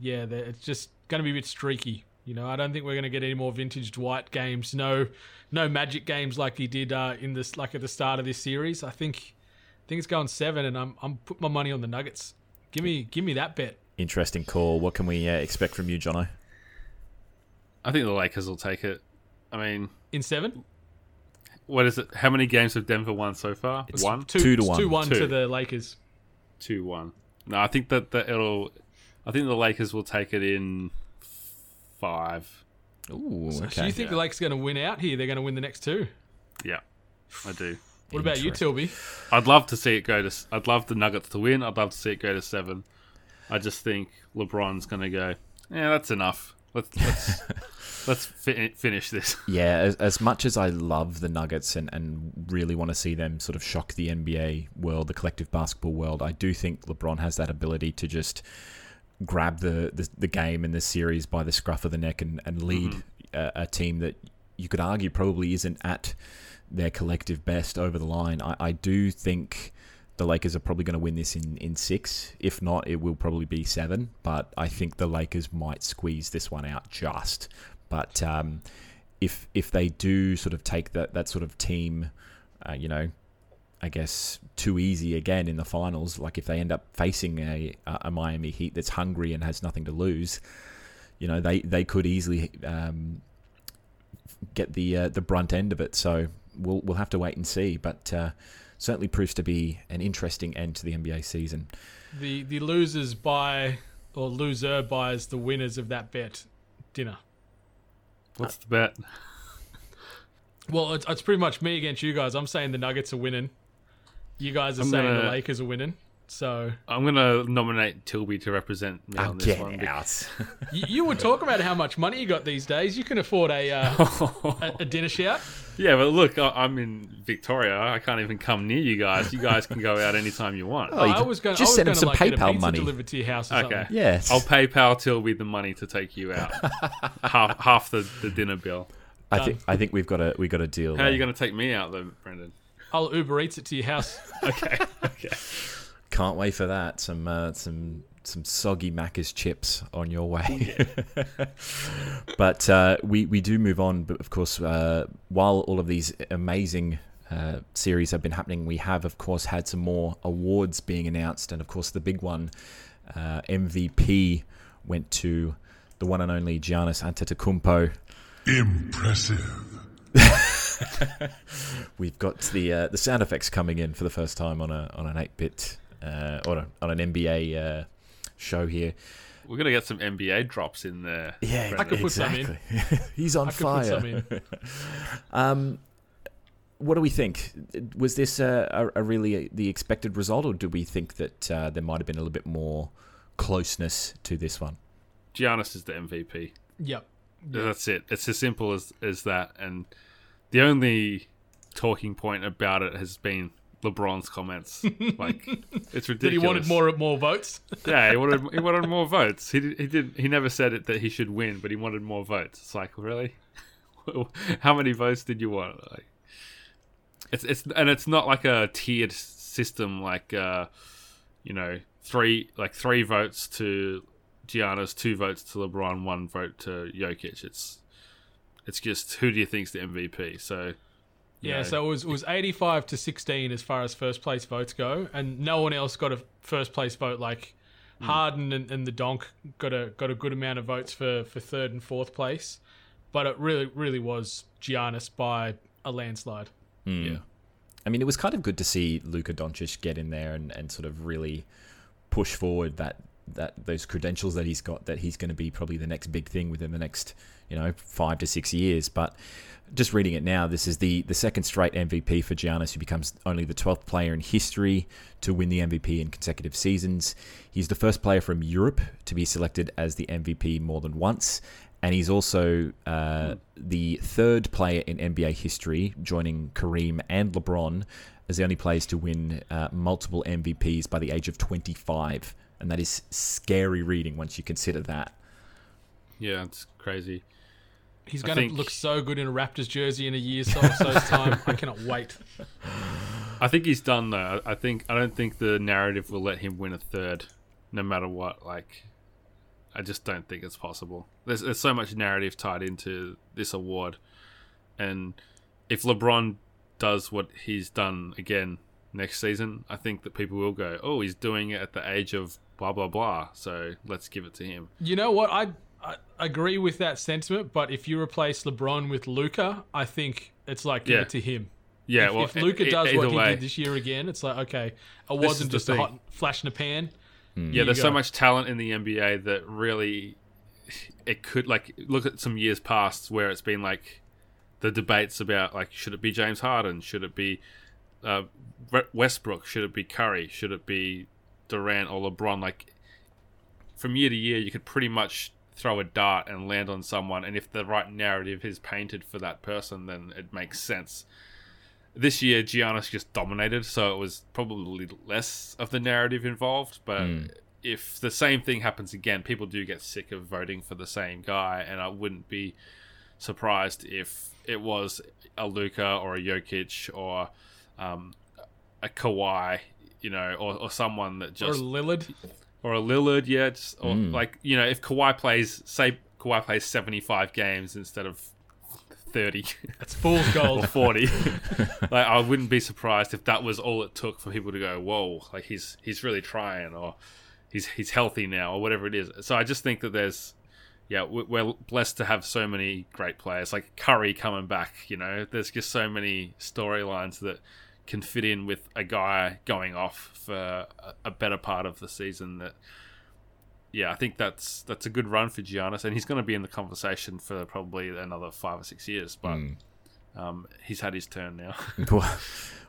Speaker 4: yeah, it's just going to be a bit streaky. You know, I don't think we're going to get any more vintage Dwight games. No, no Magic games like he did uh, in this, like at the start of this series. I think, I think it's going seven, and I'm I'm putting my money on the Nuggets. Give me, give me that bet.
Speaker 3: interesting call. What can we uh, expect from you, Jono?
Speaker 5: I think the Lakers will take it. I mean,
Speaker 4: In seven,
Speaker 5: what is it? How many games have Denver won so far? one,
Speaker 4: two,
Speaker 3: Two to
Speaker 4: it's
Speaker 3: one.
Speaker 4: two one
Speaker 5: Two.
Speaker 4: to the Lakers.
Speaker 5: two, one. No, I think that, that it'll. I think the Lakers will take it in five.
Speaker 3: Ooh,
Speaker 4: So
Speaker 3: okay.
Speaker 4: you think the Lakers going to win out here? They're going to win the next two.
Speaker 5: Yeah, I do.
Speaker 4: What about you, Tilby?
Speaker 5: I'd love to see it go to. s- I'd love the Nuggets to win. I'd love to see it go to seven. I just think LeBron's going to go. Yeah, that's enough. Let's let's let's fi- finish this.
Speaker 3: Yeah, as, as much as I love the Nuggets and, and really want to see them sort of shock the NBA world, the collective basketball world, I do think LeBron has that ability to just grab the, the, the game and the series by the scruff of the neck and, and lead a, a team that you could argue probably isn't at their collective best over the line. I, I do think the Lakers are probably going to win this in, in six. If not, it will probably be seven. But I think the Lakers might squeeze this one out just. But um, if if they do sort of take that that sort of team, uh, you know, I guess too easy again in the finals. Like if they end up facing a a Miami Heat that's hungry and has nothing to lose, you know, they they could easily um, get the uh, the brunt end of it. So we'll we'll have to wait and see. But uh, certainly proves to be an interesting end to the NBA season.
Speaker 4: The the losers buy or loser buys the winners of that bet dinner.
Speaker 5: What's the bet?
Speaker 4: Well, it's, it's pretty much me against you guys. I'm saying the Nuggets are winning. You guys are
Speaker 5: I'm
Speaker 4: saying the
Speaker 5: gonna-
Speaker 4: Lakers are winning. So
Speaker 5: I'm gonna nominate Tilby to represent me on this one.
Speaker 3: out.
Speaker 4: you, you were talking about how much money you got these days. You can afford a uh, a, a dinner shout.
Speaker 5: Yeah, but look, I- I'm in Victoria. I can't even come near you guys. You guys can go out anytime you want.
Speaker 3: Oh, you
Speaker 4: I
Speaker 3: can
Speaker 4: was going.
Speaker 3: just
Speaker 4: was
Speaker 3: send him some
Speaker 4: like,
Speaker 3: PayPal money.
Speaker 4: delivered to your house. Or
Speaker 5: Okay.
Speaker 4: something.
Speaker 3: Yes.
Speaker 5: I'll PayPal Tilby the money to take you out. half half the, the dinner bill.
Speaker 3: I think I think we've got a we got a deal.
Speaker 5: How are you going to take me out, though, Brendan?
Speaker 4: I'll Uber Eats it to your house.
Speaker 5: Okay. Okay.
Speaker 3: Can't wait for that. Some uh, some some soggy Macca's chips on your way. but uh, we we do move on. But of course, uh, while all of these amazing uh, series have been happening, we have of course had some more awards being announced, and of course the big one, uh, MVP, went to the one and only Giannis Antetokounmpo.
Speaker 2: Impressive.
Speaker 3: We've got the uh, the sound effects coming in for the first time on a on an eight bit uh, on, a, on an NBA uh, show here.
Speaker 5: We're gonna get some NBA drops in there.
Speaker 3: Yeah,
Speaker 4: I could put some in.
Speaker 3: He's on
Speaker 4: I
Speaker 3: fire. Um, what do we think? Was this a, a, a really the expected result, or do we think that uh, there might have been a little bit more closeness to this one?
Speaker 5: Giannis is the MVP.
Speaker 4: Yep.
Speaker 5: That's it. It's as simple as as that. And the only talking point about it has been LeBron's comments. like it's ridiculous.
Speaker 4: That he wanted more more votes.
Speaker 5: yeah, he wanted he wanted more votes. He did, he did he never said it that he should win, but he wanted more votes. It's like really, how many votes did you want? Like, it's it's and it's not like a tiered system like uh, you know three like three votes to Giannis, two votes to LeBron, one vote to Jokic. It's it's just who do you think's the MVP? So
Speaker 4: Yeah,
Speaker 5: know,
Speaker 4: so it was it was eighty five to sixteen as far as first place votes go, and no one else got a first place vote. Like
Speaker 5: Hmm.
Speaker 4: Harden and, and the Donk got a got a good amount of votes for for third and fourth place, but it really really was Giannis by a landslide.
Speaker 5: yeah.
Speaker 3: I mean, it was kind of good to see Luka Doncic get in there and, and sort of really push forward that that those credentials that he's got. That he's going to be probably the next big thing within the next you know five to six years. But just reading it now, this is the the second straight MVP for Giannis, who becomes only the twelfth player in history to win the MVP in consecutive seasons. He's the first player from Europe to be selected as the MVP more than once. And he's also uh, the third player in NBA history, joining Kareem and LeBron as the only players to win uh, multiple MVPs by the age of 25. And that is scary reading once you consider that.
Speaker 5: Yeah, it's crazy.
Speaker 4: He's
Speaker 5: I
Speaker 4: going to look so good in a Raptors jersey in a year's so, so's time. I cannot wait.
Speaker 5: I think he's done though. I I think I don't think the narrative will let him win a third, no matter what. Like, I just don't think it's possible. There's there's so much narrative tied into this award, and if LeBron does what he's done again next season, I think that people will go, "Oh, he's doing it at the age of blah blah blah." So let's give it to him.
Speaker 4: You know what? I, I agree with that sentiment, but if you replace LeBron with Luka, I think it's like give
Speaker 5: Yeah.
Speaker 4: it to him.
Speaker 5: Yeah,
Speaker 4: if,
Speaker 5: well,
Speaker 4: if
Speaker 5: Luka
Speaker 4: does what he
Speaker 5: way.
Speaker 4: did this year again, it's like okay, it wasn't just a hot flash in the pan.
Speaker 5: Yeah, there's so much talent in the NBA that really it could like look at some years past where it's been like the debates about like should it be James Harden, should it be uh, Westbrook, should it be Curry, should it be Durant or LeBron? Like from year to year, you could pretty much throw a dart and land on someone, and if the right narrative is painted for that person, then it makes sense. This year, Giannis just dominated, so it was probably less of the narrative involved. But if the same thing happens again, people do get sick of voting for the same guy, and I wouldn't be surprised if it was a Luka or a Jokic or um, a Kawhi, you know, or, or someone that just Or
Speaker 4: Lillard.
Speaker 5: or a Lillard, yeah, just, or
Speaker 3: Mm.
Speaker 5: like you know, if Kawhi plays, say Kawhi plays seventy five games instead of thirty
Speaker 4: That's fool's
Speaker 5: or
Speaker 4: gold.
Speaker 5: forty, like I wouldn't be surprised if that was all it took for people to go, whoa, like he's he's really trying, or he's he's healthy now, or whatever it is. So I just think that there's. Yeah, we're blessed to have so many great players like Curry coming back. You know, there's just so many storylines that can fit in with a guy going off for a, better part of the season. That yeah, I think that's that's a good run for Giannis, and he's going to be in the conversation for probably another five or six years. But um, he's had his turn now.
Speaker 3: Well,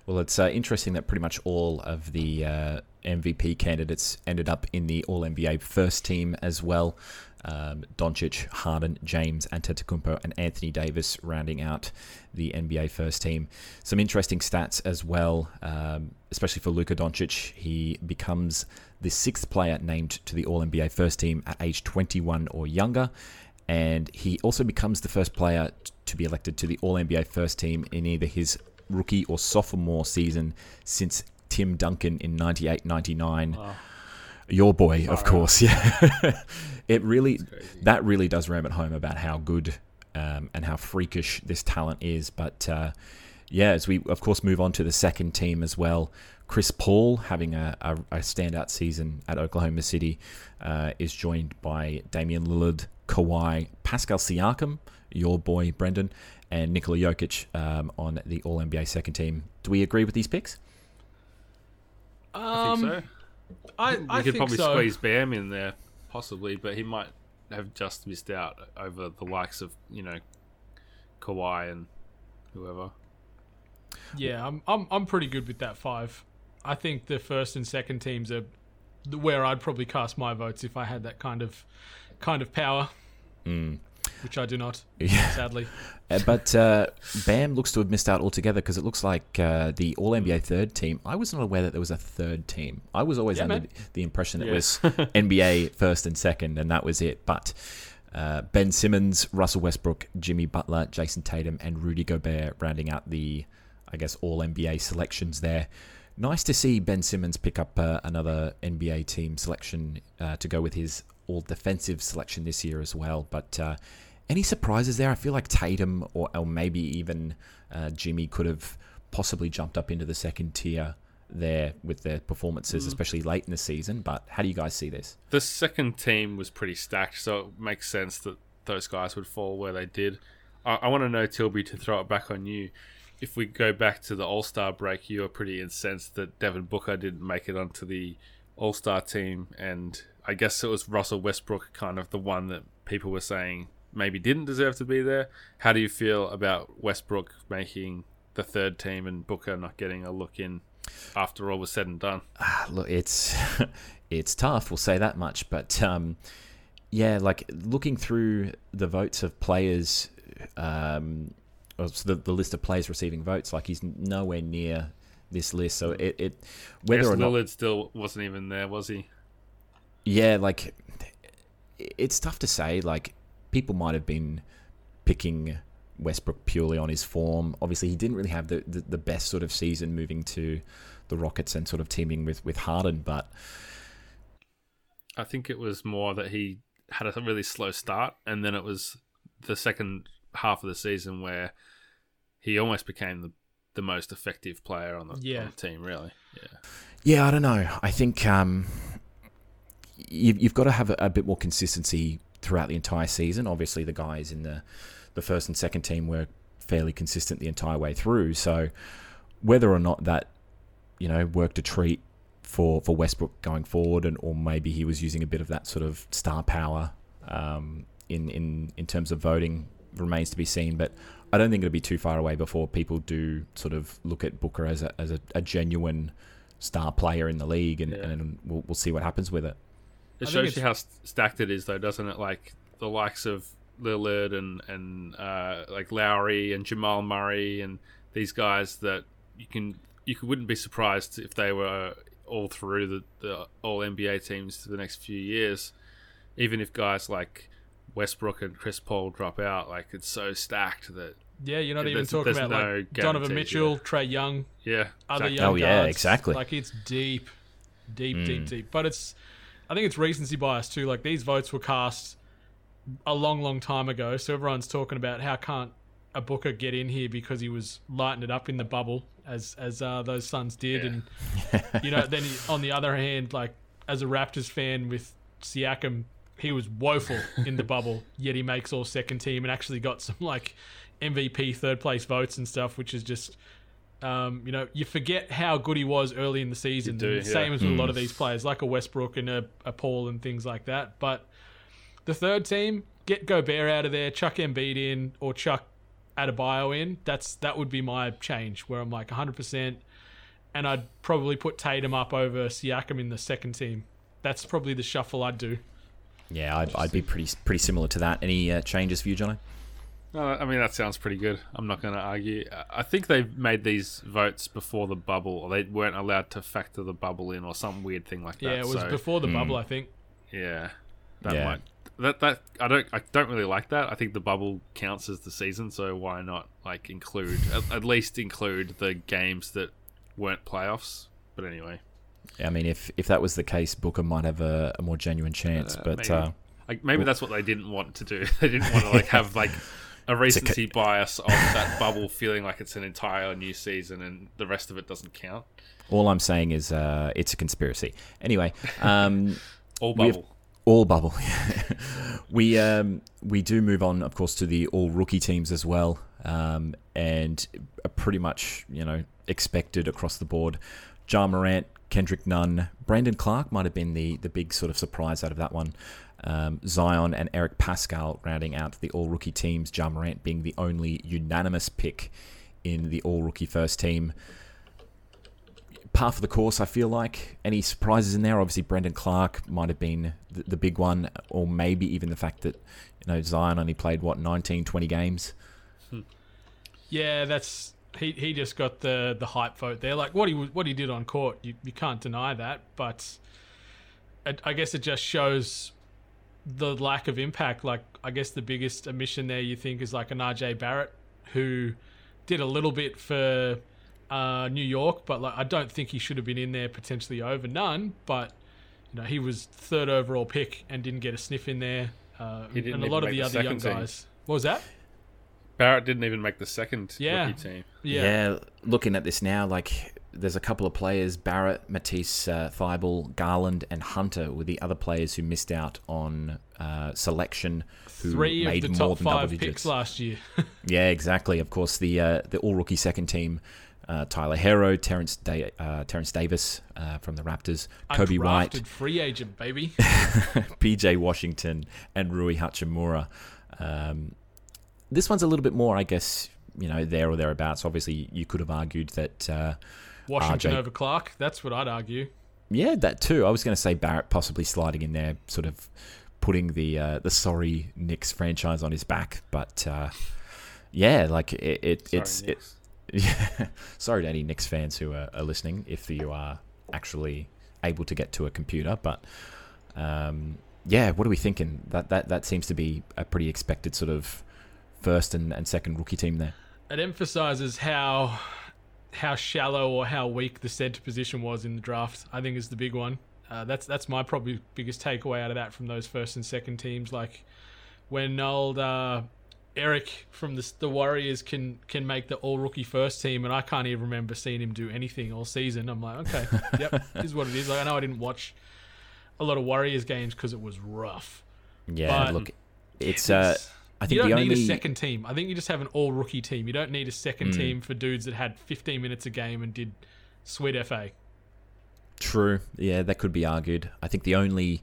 Speaker 3: well, it's uh, interesting that pretty much all of the uh, MVP candidates ended up in the All NBA first team as well. Um, Doncic, Harden, James, Antetokounmpo, and Anthony Davis rounding out the NBA first team. Some interesting stats as well, um, especially for Luka Doncic. He becomes the sixth player named to the All NBA first team at age 21 or younger and he also becomes the first player to be elected to the All NBA first team in either his rookie or sophomore season since Tim Duncan in 98 99. Your boy, of
Speaker 5: out.
Speaker 3: course. Yeah, it really that really does ram at home about how good um, and how freakish this talent is. But uh, yeah, as we of course move on to the second team as well, Chris Paul having a, a, a standout season at Oklahoma City uh, is joined by Damian Lillard, Kawhi, Pascal Siakam, your boy Brendan, and Nikola Jokic um, on the All NBA second team. Do we agree with these picks?
Speaker 5: I
Speaker 4: Um,
Speaker 5: think so.
Speaker 4: I,
Speaker 5: We
Speaker 4: I
Speaker 5: could
Speaker 4: think
Speaker 5: probably
Speaker 4: so.
Speaker 5: squeeze Bam in there, possibly, but he might have just missed out over the likes of you know Kawhi and whoever.
Speaker 4: Yeah, I'm, I'm I'm pretty good with that five. I think the first and second teams are where I'd probably cast my votes if I had that kind of kind of power,
Speaker 3: Mm.
Speaker 4: Which I do not,
Speaker 3: Yeah.
Speaker 4: sadly.
Speaker 3: Uh, but uh, Bam looks to have missed out altogether because it looks like uh, the All NBA third team. I was not aware that there was a third team. I was always
Speaker 4: Yeah,
Speaker 3: under
Speaker 4: man.
Speaker 3: the impression it was NBA first and second, and that was it. But uh, Ben Simmons, Russell Westbrook, Jimmy Butler, Jayson Tatum, and Rudy Gobert rounding out the, I guess, All NBA selections there. Nice to see Ben Simmons pick up uh, another NBA team selection uh, to go with his All Defensive selection this year as well. But uh, any surprises there? I feel like Tatum or, or maybe even uh, Jimmy could have possibly jumped up into the second tier there with their performances, especially late in the season. But how do you guys see this?
Speaker 5: The second team was pretty stacked, so it makes sense that those guys would fall where they did. I, I want to know, Tilby, to throw it back on you. If we go back to the All Star break, you were pretty incensed that Devin Booker didn't make it onto the All Star team, and I guess it was Russell Westbrook kind of the one that people were saying maybe didn't deserve to be there. How do you feel about Westbrook making the third team and Booker not getting a look in after all was said and done?
Speaker 3: Ah, look, it's it's tough. We'll say that much. But um, yeah, like looking through the votes of players, um, or the, the list of players receiving votes, like he's nowhere near this list. So it, it whether or not
Speaker 5: Lillard still wasn't even there, was he?
Speaker 3: Yeah, like it's tough to say. Like people might have been picking Westbrook purely on his form. Obviously, he didn't really have the, the, the best sort of season moving to the Rockets and sort of teaming with with Harden. But
Speaker 5: I think it was more that he had a really slow start, and then it was the second half of the season where he almost became the, the most effective player on the,
Speaker 4: Yeah.
Speaker 5: on the team. Really, yeah.
Speaker 3: yeah, I don't know. I think um, you, you've got to have a, a bit more consistency throughout the entire season. Obviously, the guys in the the first and second team were fairly consistent the entire way through. So whether or not that you know worked a treat for for Westbrook going forward, and or maybe he was using a bit of that sort of star power um, in in in terms of voting remains to be seen. But I don't think it'll be too far away before people do sort of look at Booker as a as a, a genuine star player in the league, and,
Speaker 5: Yeah.
Speaker 3: and we'll, we'll see what happens with it.
Speaker 5: It
Speaker 4: I
Speaker 5: shows you how st- stacked it is, though, doesn't it? Like the likes of Lillard and and uh, like Lowry and Jamal Murray and these guys that you can you wouldn't be surprised if they were all through the, the all NBA teams for the next few years. Even if guys like Westbrook and Chris Paul drop out, like it's so stacked that
Speaker 4: Yeah, you're not
Speaker 5: Yeah,
Speaker 4: even talking about
Speaker 5: no
Speaker 4: like Donovan Mitchell,
Speaker 5: yeah.
Speaker 4: Trae Young,
Speaker 5: yeah,
Speaker 4: other
Speaker 5: exactly.
Speaker 4: young
Speaker 3: Oh, yeah, exactly.
Speaker 4: Like it's deep, deep, deep,
Speaker 3: Mm.
Speaker 4: deep. But it's, I think it's recency bias too. Like these votes were cast a long, long time ago, so everyone's talking about how can't a Booker get in here because he was lighting it up in the bubble as as uh, those Suns did,
Speaker 5: Yeah.
Speaker 4: and you know then he, on the other hand, like as a Raptors fan with Siakam, he was woeful in the bubble, yet he makes all second team and actually got some like MVP third place votes and stuff, which is just um, you know, you forget how good he was early in the season.
Speaker 5: You do,
Speaker 4: and
Speaker 5: yeah.
Speaker 4: Same as with a lot of these players, like a Westbrook and a, a Paul and things like that. But the third team, get Gobert out of there, chuck Embiid in, or chuck Adebayo in. That's that would be my change, where I'm like 100, percent and I'd probably put Tatum up over Siakam in the second team. That's probably the shuffle I'd do.
Speaker 3: Yeah, I'd, I'd be pretty pretty similar to that. Any uh, changes for you, Johnny?
Speaker 5: No, I mean that sounds pretty good. I'm not going to argue. I think they made these votes before the bubble, or they weren't allowed to factor the bubble in, or some weird thing like that.
Speaker 4: Yeah, it was
Speaker 5: so,
Speaker 4: before the bubble, I think.
Speaker 5: Yeah, that
Speaker 3: Yeah.
Speaker 5: might that that I don't I don't really like that. I think the bubble counts as the season, so why not like include at, at least include the games that weren't playoffs? But anyway,
Speaker 3: I mean, if if that was the case, Booker might have a, a more genuine chance.
Speaker 5: Uh,
Speaker 3: but
Speaker 5: maybe.
Speaker 3: uh,
Speaker 5: Like maybe that's what they didn't want to do. They didn't want to like have like a recency bias of that bubble feeling like it's an entire new season and the rest of it doesn't count.
Speaker 3: all I'm saying is uh, it's a conspiracy. Anyway, um,
Speaker 5: All bubble.
Speaker 3: all bubble. we um, we do move on, of course, to the all rookie teams as well, um, and pretty much you know expected across the board. Ja Morant, Kendrick Nunn, Brandon Clarke might have been the the big sort of surprise out of that one. Um, Zion and Eric Paschall rounding out the all rookie teams. Ja Morant being the only unanimous pick in the all rookie first team par for the course, I feel like. Any surprises in there? Obviously, Brandon Clarke might have been the, the big one, or maybe even the fact that, you know, Zion only played, what, 19, 20 games?
Speaker 4: Yeah, that's he. He just got the the hype vote there. Like what he what he did on court, you, you can't deny that. But it, I guess it just shows the lack of impact. Like I guess the biggest omission there you think is like an RJ Barrett who did a little bit for uh, New York, but like I don't think he should have been in there potentially over Nunn. But you know he was third overall pick and didn't get a sniff in there. Uh,
Speaker 5: He didn't
Speaker 4: and a
Speaker 5: even
Speaker 4: lot of
Speaker 5: make
Speaker 4: the
Speaker 5: the
Speaker 4: other young
Speaker 5: second team.
Speaker 4: guys. What was that?
Speaker 5: Barrett didn't even make the second
Speaker 4: Yeah.
Speaker 5: rookie team.
Speaker 3: Yeah. Yeah. looking at this now, like, there's a couple of players Barrett, Matisse, uh, Thybulle, Garland, and Hunter were the other players who missed out on uh, selection who
Speaker 4: Three
Speaker 3: made
Speaker 4: of the
Speaker 3: more
Speaker 4: top
Speaker 3: than
Speaker 4: five
Speaker 3: digits.
Speaker 4: picks last year.
Speaker 3: Yeah, exactly. Of course, the uh, the all rookie second team, uh, Tyler Herro, Terrence da- uh, Terrence Davis uh, from the Raptors, Coby White,
Speaker 4: free agent, baby.
Speaker 3: PJ Washington, and Rui Hachimura. Um, this one's a little bit more, I guess, you know, there or thereabouts. Obviously, you could have argued that.
Speaker 4: Washington
Speaker 3: RJ
Speaker 4: over Clarke. That's what I'd argue.
Speaker 3: yeah, that too. I was going to say Barrett possibly sliding in there, sort of putting the uh, the sorry Knicks franchise on his back, but. Uh, yeah, like it, it
Speaker 5: Sorry,
Speaker 3: it's it, Yeah. Sorry to any Knicks fans who are, are listening, if you are actually able to get to a computer. But um, yeah, what are we thinking? That that that seems to be a pretty expected sort of first and, and second rookie team there.
Speaker 4: It emphasizes how how shallow or how weak the center position was in the draft. I think is the big one. Uh, that's that's my probably biggest takeaway out of that from those first and second teams. Like when old uh, Eric from the the Warriors can can make the all rookie first team, and I can't even remember seeing him do anything all season. I'm like, okay, yep, this is what it is. Like I know I didn't watch a lot of Warriors games because it was rough.
Speaker 3: Yeah,
Speaker 4: But
Speaker 3: look, it's uh,
Speaker 4: It's-
Speaker 3: I think
Speaker 4: you don't
Speaker 3: the
Speaker 4: need
Speaker 3: only
Speaker 4: a second team. I think you just have an all rookie team. You don't need a second
Speaker 3: Mm.
Speaker 4: team for dudes that had 15 minutes a game and did sweet FA.
Speaker 3: True. Yeah, that could be argued. I think the only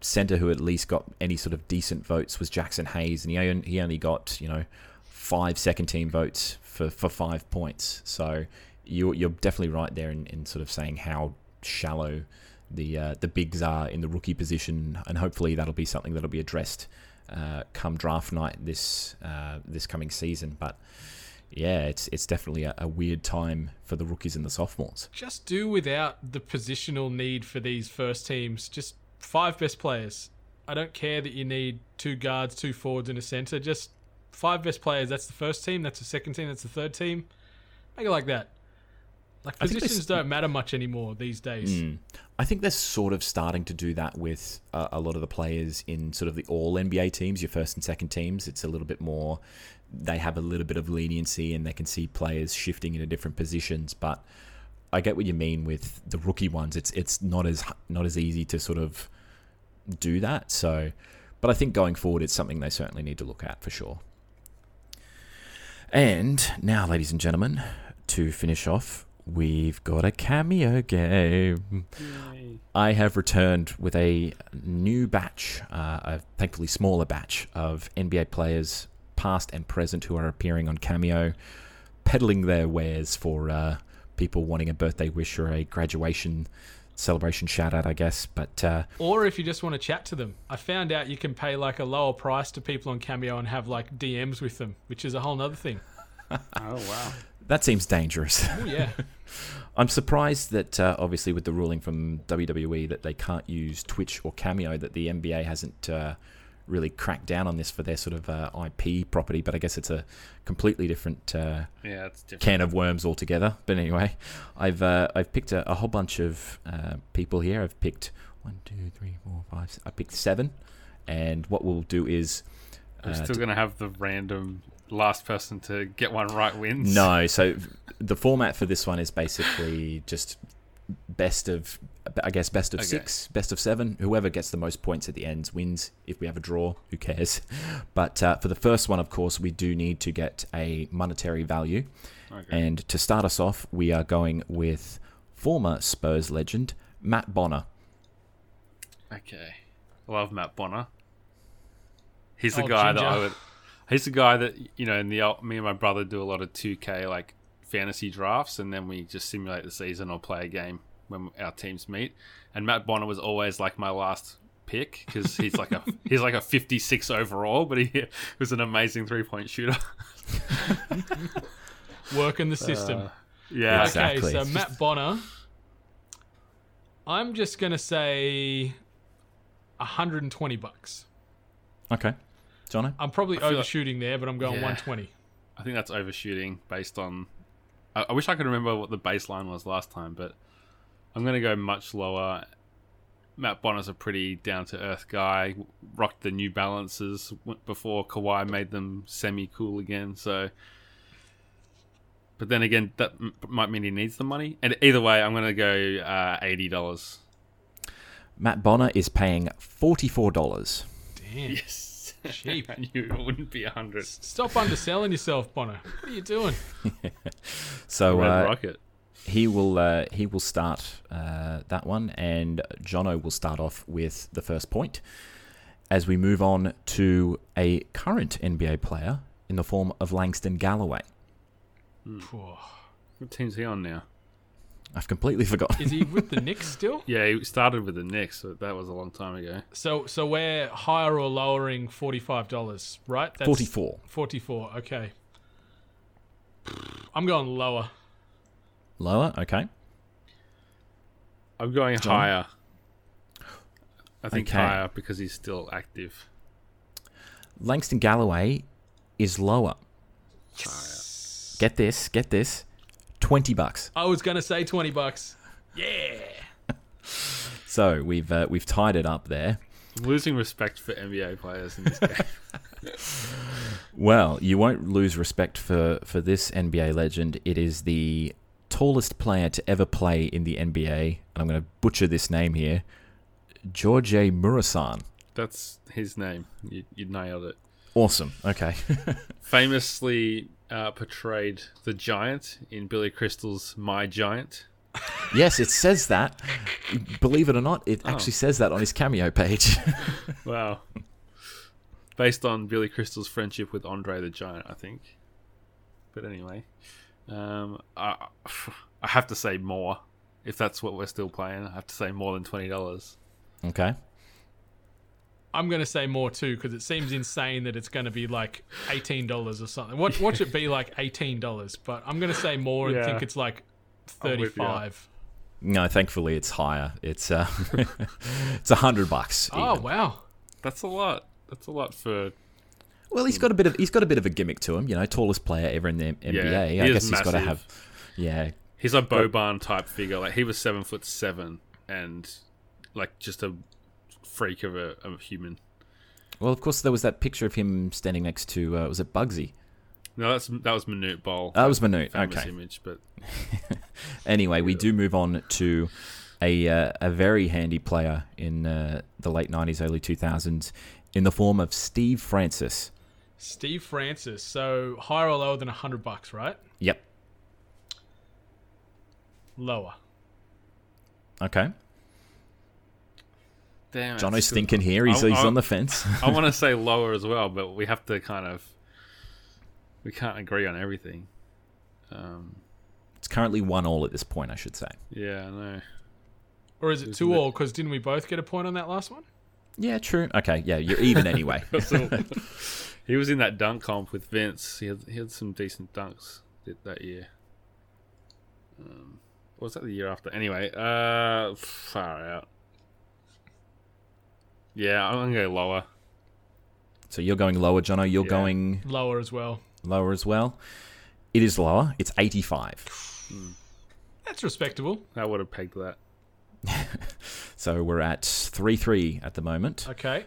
Speaker 3: center who at least got any sort of decent votes was Jaxson Hayes, and he only, he only got you know five second team votes for, for five points. So you're you're definitely right there in, in sort of saying how shallow the uh, the bigs are in the rookie position, and hopefully that'll be something that'll be addressed uh, come draft night this uh, this coming season. But yeah, it's it's definitely a, a weird time for the rookies and the sophomores.
Speaker 4: Just do without the positional need for these first teams. Just five best players. I don't care that you need two guards, two forwards, and a center. Just five best players. That's the first team. That's the second team. That's the third team. Make it like that. Like
Speaker 3: I think they
Speaker 4: positions don't matter much anymore these days.
Speaker 3: Mm. I think they're sort of starting to do that with uh, a lot of the players in sort of the all NBA teams, your first and second teams. It's a little bit more, they have a little bit of leniency and they can see players shifting into different positions. But I get what you mean with the rookie ones. It's it's not as not as easy to sort of do that. So, but I think going forward, it's something they certainly need to look at for sure. And now, ladies and gentlemen, to finish off, we've got a cameo game. I have returned with a new batch, uh, a thankfully smaller batch of NBA players, past and present, who are appearing on Cameo, peddling their wares for uh, people wanting a birthday wish or a graduation celebration shout out, I guess. But uh,
Speaker 4: Or if you just want to chat to them. I found out you can pay like a lower price to people on Cameo and have like DMs with them, which is a whole nother thing.
Speaker 5: Oh wow.
Speaker 3: That seems dangerous.
Speaker 4: Oh yeah.
Speaker 3: I'm surprised that uh, obviously with the ruling from WWE that they can't use Twitch or Cameo, that the NBA hasn't uh, really cracked down on this for their sort of uh, IP property, but I guess it's a completely different uh,
Speaker 5: Yeah, it's different.
Speaker 3: can of worms altogether. But anyway, I've uh, I've picked a, a whole bunch of uh, people here. I've picked one, two, three, four, five. s- I picked seven, and what we'll do is
Speaker 5: We're still gonna have the random last person to get one right wins.
Speaker 3: No, so the format for this one is basically just best of, I guess, best of
Speaker 5: Okay.
Speaker 3: six, best of seven. Whoever gets the most points at the end wins. If we have a draw, who cares? But uh, for the first one, of course, we do need to get a monetary value.
Speaker 5: Okay.
Speaker 3: And to start us off, we are going with former Spurs legend Matt Bonner.
Speaker 5: Okay. Love Matt Bonner. He's the
Speaker 4: Oh,
Speaker 5: guy that I would. He's the guy that you know. In the old- me and my brother do a lot of two K like fantasy drafts, and then we just simulate the season or play a game when our teams meet. And Matt Bonner was always like my last pick because he's like a he's like a fifty six overall, but he was an amazing three point shooter.
Speaker 4: Working the system.
Speaker 5: Uh, yeah.
Speaker 3: Exactly.
Speaker 4: Okay, so Matt Bonner. I'm just gonna say 120 bucks.
Speaker 3: Okay, Jono.
Speaker 4: I'm probably
Speaker 5: feel like-
Speaker 4: overshooting there, but I'm going
Speaker 5: Yeah.
Speaker 4: 120.
Speaker 5: I think that's overshooting based on. I, I wish I could remember what the baseline was last time, but I'm going to go much lower. Matt Bonner's a pretty down to earth guy. Rocked the New Balances before Kawhi made them semi cool again. So, but then again, that m- might mean he needs the money. And either way, I'm going to go uh, eighty dollars.
Speaker 3: Matt Bonner is paying forty-four dollars.
Speaker 4: Damn.
Speaker 5: Yes,
Speaker 4: Cheap.
Speaker 5: I knew it wouldn't be a hundred.
Speaker 4: Stop underselling yourself, Bonner. What are you doing?
Speaker 3: So
Speaker 5: Red
Speaker 3: uh,
Speaker 5: Rocket.
Speaker 3: he will uh, he will start uh, that one, and Jono will start off with the first point. As we move on to a current NBA player in the form of Langston Galloway,
Speaker 4: Phew.
Speaker 5: What team's he on now?
Speaker 3: I've completely forgotten.
Speaker 4: Is he with the Knicks still?
Speaker 5: Yeah, he started with the Knicks, so that was a long time ago.
Speaker 4: So, so we're higher or lowering forty-five dollars, right? That's
Speaker 3: Forty-four.
Speaker 4: Forty-four. Okay. I'm going lower.
Speaker 3: Lower, okay.
Speaker 5: I'm going
Speaker 3: John?
Speaker 5: higher. I think
Speaker 3: Okay.
Speaker 5: higher because he's still active.
Speaker 3: Langston Galloway is lower. Get this, get this. Twenty bucks.
Speaker 4: I was gonna say twenty bucks. Yeah.
Speaker 3: So we've uh, we've tied it up there.
Speaker 5: I'm losing respect for NBA players in this game.
Speaker 3: Well, you won't lose respect for, for this NBA legend. It is the tallest player to ever play in the NBA, and I'm going to butcher this name here. George Muresan.
Speaker 5: That's his name. You, you nailed it.
Speaker 3: Awesome. Okay.
Speaker 5: Famously uh, portrayed the Giant in Billy Crystal's My Giant.
Speaker 3: yes, it says that. Believe it or not, it
Speaker 5: Oh.
Speaker 3: actually says that on his cameo page.
Speaker 5: Wow. Based on Billy Crystal's friendship with Andre the Giant, I think. But anyway, um, I, I have to say more. If that's what we're still playing, I have to say more than twenty dollars.
Speaker 3: okay.
Speaker 4: I'm gonna say more too because it seems insane that it's gonna be like eighteen dollars or something. What what should it be like eighteen dollars? But I'm gonna say more and
Speaker 5: Yeah.
Speaker 4: think it's like
Speaker 5: I'm
Speaker 4: thirty-five.
Speaker 3: No, thankfully it's higher. It's uh, it's a hundred bucks.
Speaker 4: Oh
Speaker 3: even.
Speaker 4: wow.
Speaker 5: That's a lot. That's a lot for
Speaker 3: Well, he's got a bit of he's got a bit of a gimmick to him. You know, tallest player ever in the NBA.
Speaker 5: Yeah, he
Speaker 3: I
Speaker 5: is
Speaker 3: guess he's got to have. Yeah,
Speaker 5: He's a Boban type figure. Like he was seven foot seven and like just a freak of a, of a human.
Speaker 3: Well, of course, there was that picture of him standing next to uh, was it Muggsy?
Speaker 5: No, that's that was Manute Bol.
Speaker 3: That was Manute. Okay.
Speaker 5: image, but
Speaker 3: Anyway, we do move on to a uh, a very handy player in uh, the late '90s, early 2000s, in the form of Steve Francis.
Speaker 4: Steve Francis. So higher or lower than hundred bucks, right?
Speaker 3: Yep.
Speaker 4: Lower.
Speaker 3: Okay.
Speaker 5: Damn,
Speaker 3: Jono's
Speaker 5: it's still-
Speaker 3: thinking here. He's,
Speaker 5: I-
Speaker 3: he's
Speaker 5: I-
Speaker 3: on the fence.
Speaker 5: I want to say lower as well, but we have to kind of we can't agree on everything. Um,
Speaker 3: it's currently one all at this point, I should say.
Speaker 5: yeah, I know.
Speaker 4: Or is it
Speaker 5: Isn't
Speaker 4: two
Speaker 5: it?
Speaker 4: all? Because didn't we both get a point on that last one?
Speaker 3: Yeah, true. Okay, yeah, you're even anyway.
Speaker 5: He was in that dunk comp with Vince. He had he had some decent dunks that- that year. Um, was that the year after? Anyway, uh, far out. Yeah, I'm gonna go lower.
Speaker 3: So you're going lower, Jono. You're
Speaker 5: Yeah.
Speaker 3: going
Speaker 4: Lower as well.
Speaker 3: lower as well. It is lower. It's 85.
Speaker 4: That's respectable.
Speaker 5: I would have pegged that.
Speaker 3: So we're at 3 3 at the moment.
Speaker 4: Okay.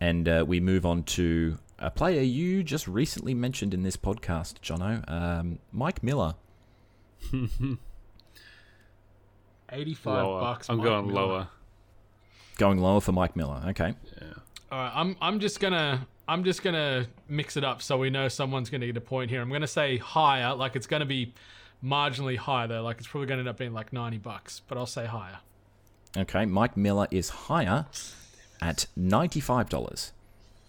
Speaker 3: And uh, we move on to a player you just recently mentioned in this podcast, Jono. Um, Mike Miller.
Speaker 4: 85
Speaker 5: Lower.
Speaker 4: bucks.
Speaker 5: I'm
Speaker 4: Mike
Speaker 5: going
Speaker 4: Miller.
Speaker 5: lower.
Speaker 3: Going lower for Mike Miller. Okay.
Speaker 4: All right, I'm I'm just gonna I'm just gonna mix it up so we know someone's gonna get a point here. I'm gonna say higher, like it's gonna be marginally higher though, like it's probably gonna end up being like 90 bucks, but I'll say higher.
Speaker 3: Okay. Mike Miller is higher at $95.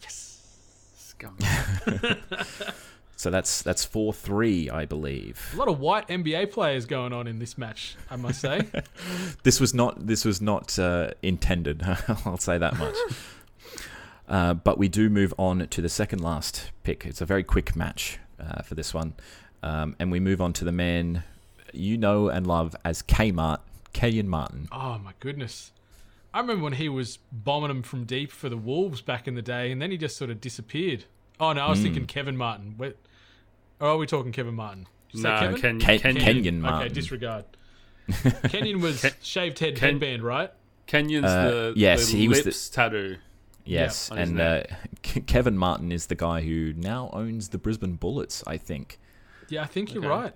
Speaker 3: Yes.
Speaker 5: Scum.
Speaker 3: So that's that's 4 3, I believe.
Speaker 4: A lot of white NBA players going on in this match, I must say.
Speaker 3: This was not this was not uh, intended. I'll say that much. Uh, but we do move on to the second last pick. It's a very quick match uh, for this one, um, and we move on to the man you know and love as Kmart, Kenyon Martin.
Speaker 4: oh my goodness. I remember when he was bombing them from deep for the Wolves back in the day, and then he just sort of disappeared. Oh no, I was thinking Kevin Martin. Wait, or are we talking Kevin Martin? Did
Speaker 5: no,
Speaker 4: Kevin?
Speaker 5: Ken,
Speaker 3: Ken-
Speaker 5: Kenyon,
Speaker 3: Kenyon Martin.
Speaker 4: Okay, disregard. Kenyon was shaved head
Speaker 5: Ken-
Speaker 4: headband, right?
Speaker 5: Kenyon's
Speaker 3: Uh,
Speaker 5: the,
Speaker 3: yes,
Speaker 5: the
Speaker 3: he was the-
Speaker 5: tattoo.
Speaker 3: Yes,
Speaker 5: on his
Speaker 3: and uh, Kevin Martin is the guy who now owns the Brisbane Bullets. I think.
Speaker 4: Yeah, I think you're
Speaker 5: Okay.
Speaker 4: right.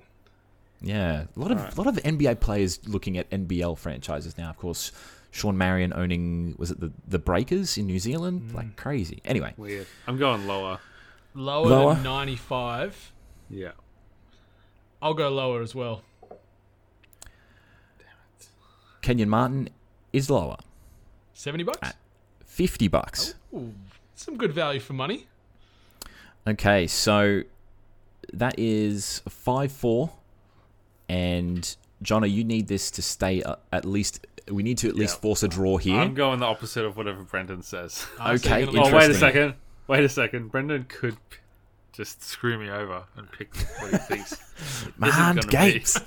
Speaker 3: Yeah, a lot of
Speaker 5: Alright.
Speaker 3: lot of NBA players looking at NBL franchises now. Of course, Shawn Marion owning was it the the Breakers in New Zealand? Like crazy. Anyway,
Speaker 5: Weird. I'm going lower.
Speaker 4: Lower,
Speaker 3: Lower?
Speaker 4: than 95.
Speaker 5: Yeah.
Speaker 4: I'll go lower as well. Damn it.
Speaker 3: Kenyon Martin is lower,
Speaker 4: 70 bucks?
Speaker 3: fifty bucks.
Speaker 4: Ooh, some good value for money.
Speaker 3: Okay, so that is five four, and Jono, you need this to stay at least. We need to at least
Speaker 5: Yeah.
Speaker 3: force a draw here.
Speaker 5: I'm going the opposite of whatever Brendan says.
Speaker 4: So
Speaker 3: Okay,
Speaker 5: Oh, wait a second. Wait a second. Brendan could p- just screw me over and pick what he thinks. This
Speaker 3: Man,
Speaker 5: is
Speaker 3: Gates.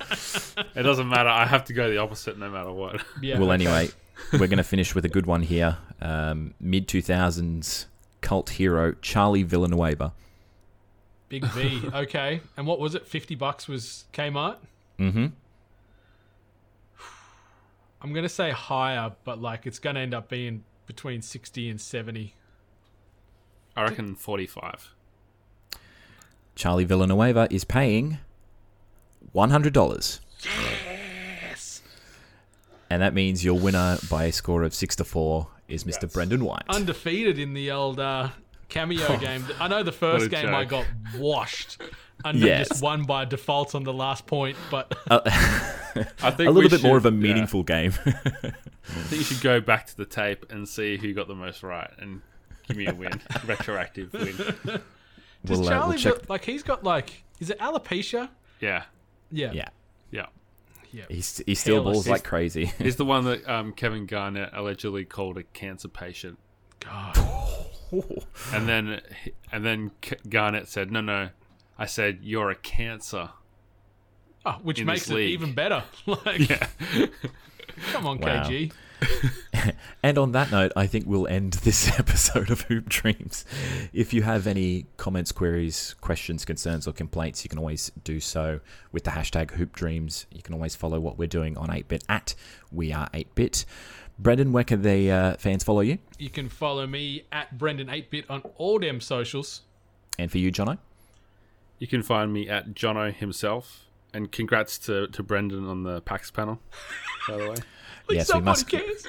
Speaker 5: It doesn't matter. I have to go the opposite no matter what.
Speaker 4: Yeah,
Speaker 3: well, anyway, we're going to finish with a good one here. Um, Mid 2000s cult hero Charlie Villanueva.
Speaker 4: Big V. Okay. And what was it? 50 bucks was Kmart?
Speaker 3: Mm-hmm.
Speaker 4: I'm going to say higher, but like it's going to end up being between 60 and 70.
Speaker 5: I reckon 45.
Speaker 3: Charlie Villanueva is paying $100. Yes. And that means your winner by a score of 6 to 4 is Mr. Brendan White.
Speaker 4: Undefeated in the old uh, cameo game. I know the first
Speaker 5: a
Speaker 4: game I got washed. And
Speaker 3: Yes.
Speaker 4: just won by default on the last point, but
Speaker 5: I think
Speaker 3: a little bit more of
Speaker 5: should-
Speaker 3: a
Speaker 5: yeah.
Speaker 3: meaningful game.
Speaker 5: I think you should go back to the tape and see who got the most right and give me a win, retroactive win.
Speaker 4: Does
Speaker 3: We'll, uh, we'll
Speaker 4: Charlie
Speaker 3: check-
Speaker 4: like he's got like is it alopecia?
Speaker 5: Yeah,
Speaker 4: Yeah.
Speaker 3: yeah.
Speaker 5: yeah.
Speaker 4: Yeah.
Speaker 3: He's, he still
Speaker 4: Hairless.
Speaker 3: balls like crazy.
Speaker 5: He's the one that um, Kevin Garnett allegedly called a cancer patient,
Speaker 4: God.
Speaker 5: and then and then Garnett said, "No, no, I said you're a cancer."
Speaker 4: Oh, which makes it even better. like,
Speaker 5: Yeah,
Speaker 4: come on,
Speaker 3: Wow.
Speaker 4: KG.
Speaker 3: And on that note, I think we'll end this episode of Hoop Dreams. If you have any comments, queries, questions, concerns, or complaints, you can always do so with the hashtag Hoop Dreams. You can always follow what we're doing on 8bit at We Are 8bit. Brendan, where can the uh, fans follow you?
Speaker 4: You can follow me at Brendan8bit on all them socials.
Speaker 3: And for you, Jono?
Speaker 5: you can find me at Jono himself, and congrats to to Brendan on the PAX panel. By the way,
Speaker 4: At
Speaker 3: Yes, we must-
Speaker 4: cares.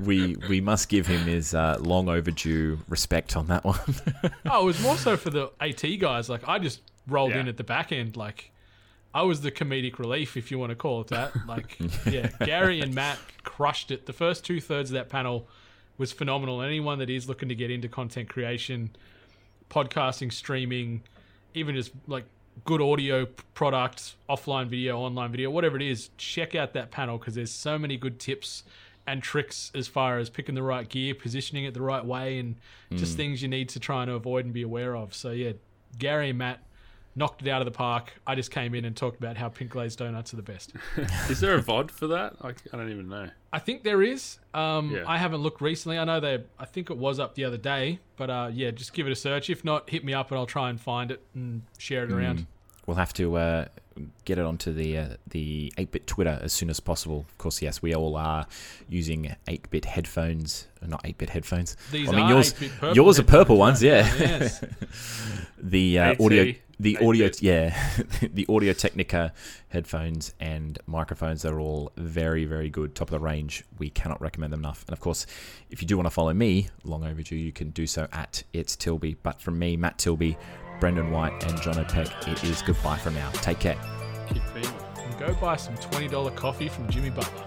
Speaker 3: We we must give him his uh, long overdue respect on that one.
Speaker 4: Oh, it was more so for the AT guys. Like I just rolled
Speaker 5: Yeah.
Speaker 4: in at the back end. Like I was the comedic relief, if you want to call it that. Like yeah, Gary and Matt crushed it. The first two thirds of that panel was phenomenal. Anyone that is looking to get into content creation, podcasting, streaming, even just like good audio p- products, offline video, online video, whatever it is, check out that panel because there's so many good tips and tricks as far as picking the right gear, positioning it the right way, and just mm. things you need to try and avoid and be aware of. So yeah, Gary and Matt, knocked it out of the park. I just came in and talked about how pink glazed donuts are the best.
Speaker 5: Is there a VOD for that? I, I don't even know.
Speaker 4: I think there is. Um,
Speaker 5: Yeah.
Speaker 4: I haven't looked recently. I know they. I think it was up the other day, but uh, yeah, just give it a search. If not, hit me up and I'll try and find it and share it around.
Speaker 3: We'll have to uh, get it onto the uh, the 8-bit Twitter as soon as possible. Of course, yes, we all are using 8-bit headphones, uh, not 8-bit headphones.
Speaker 4: These
Speaker 3: I mean, yours, yours are purple ones, yeah.
Speaker 4: Yes.
Speaker 3: the uh, audio, the audio,
Speaker 5: 8-bit.
Speaker 3: yeah, the Audio Technica headphones and microphones are all very, very good, top of the range. We cannot recommend them enough. And of course, if you do want to follow me, long overdue, you can do so at it's Tilby. But from me, Matt Tilby, Brendan White, and John O'Peck, it is goodbye for now. Take care.
Speaker 5: Keep creaming.
Speaker 4: And go buy some twenty dollar coffee from Jimmy Butler.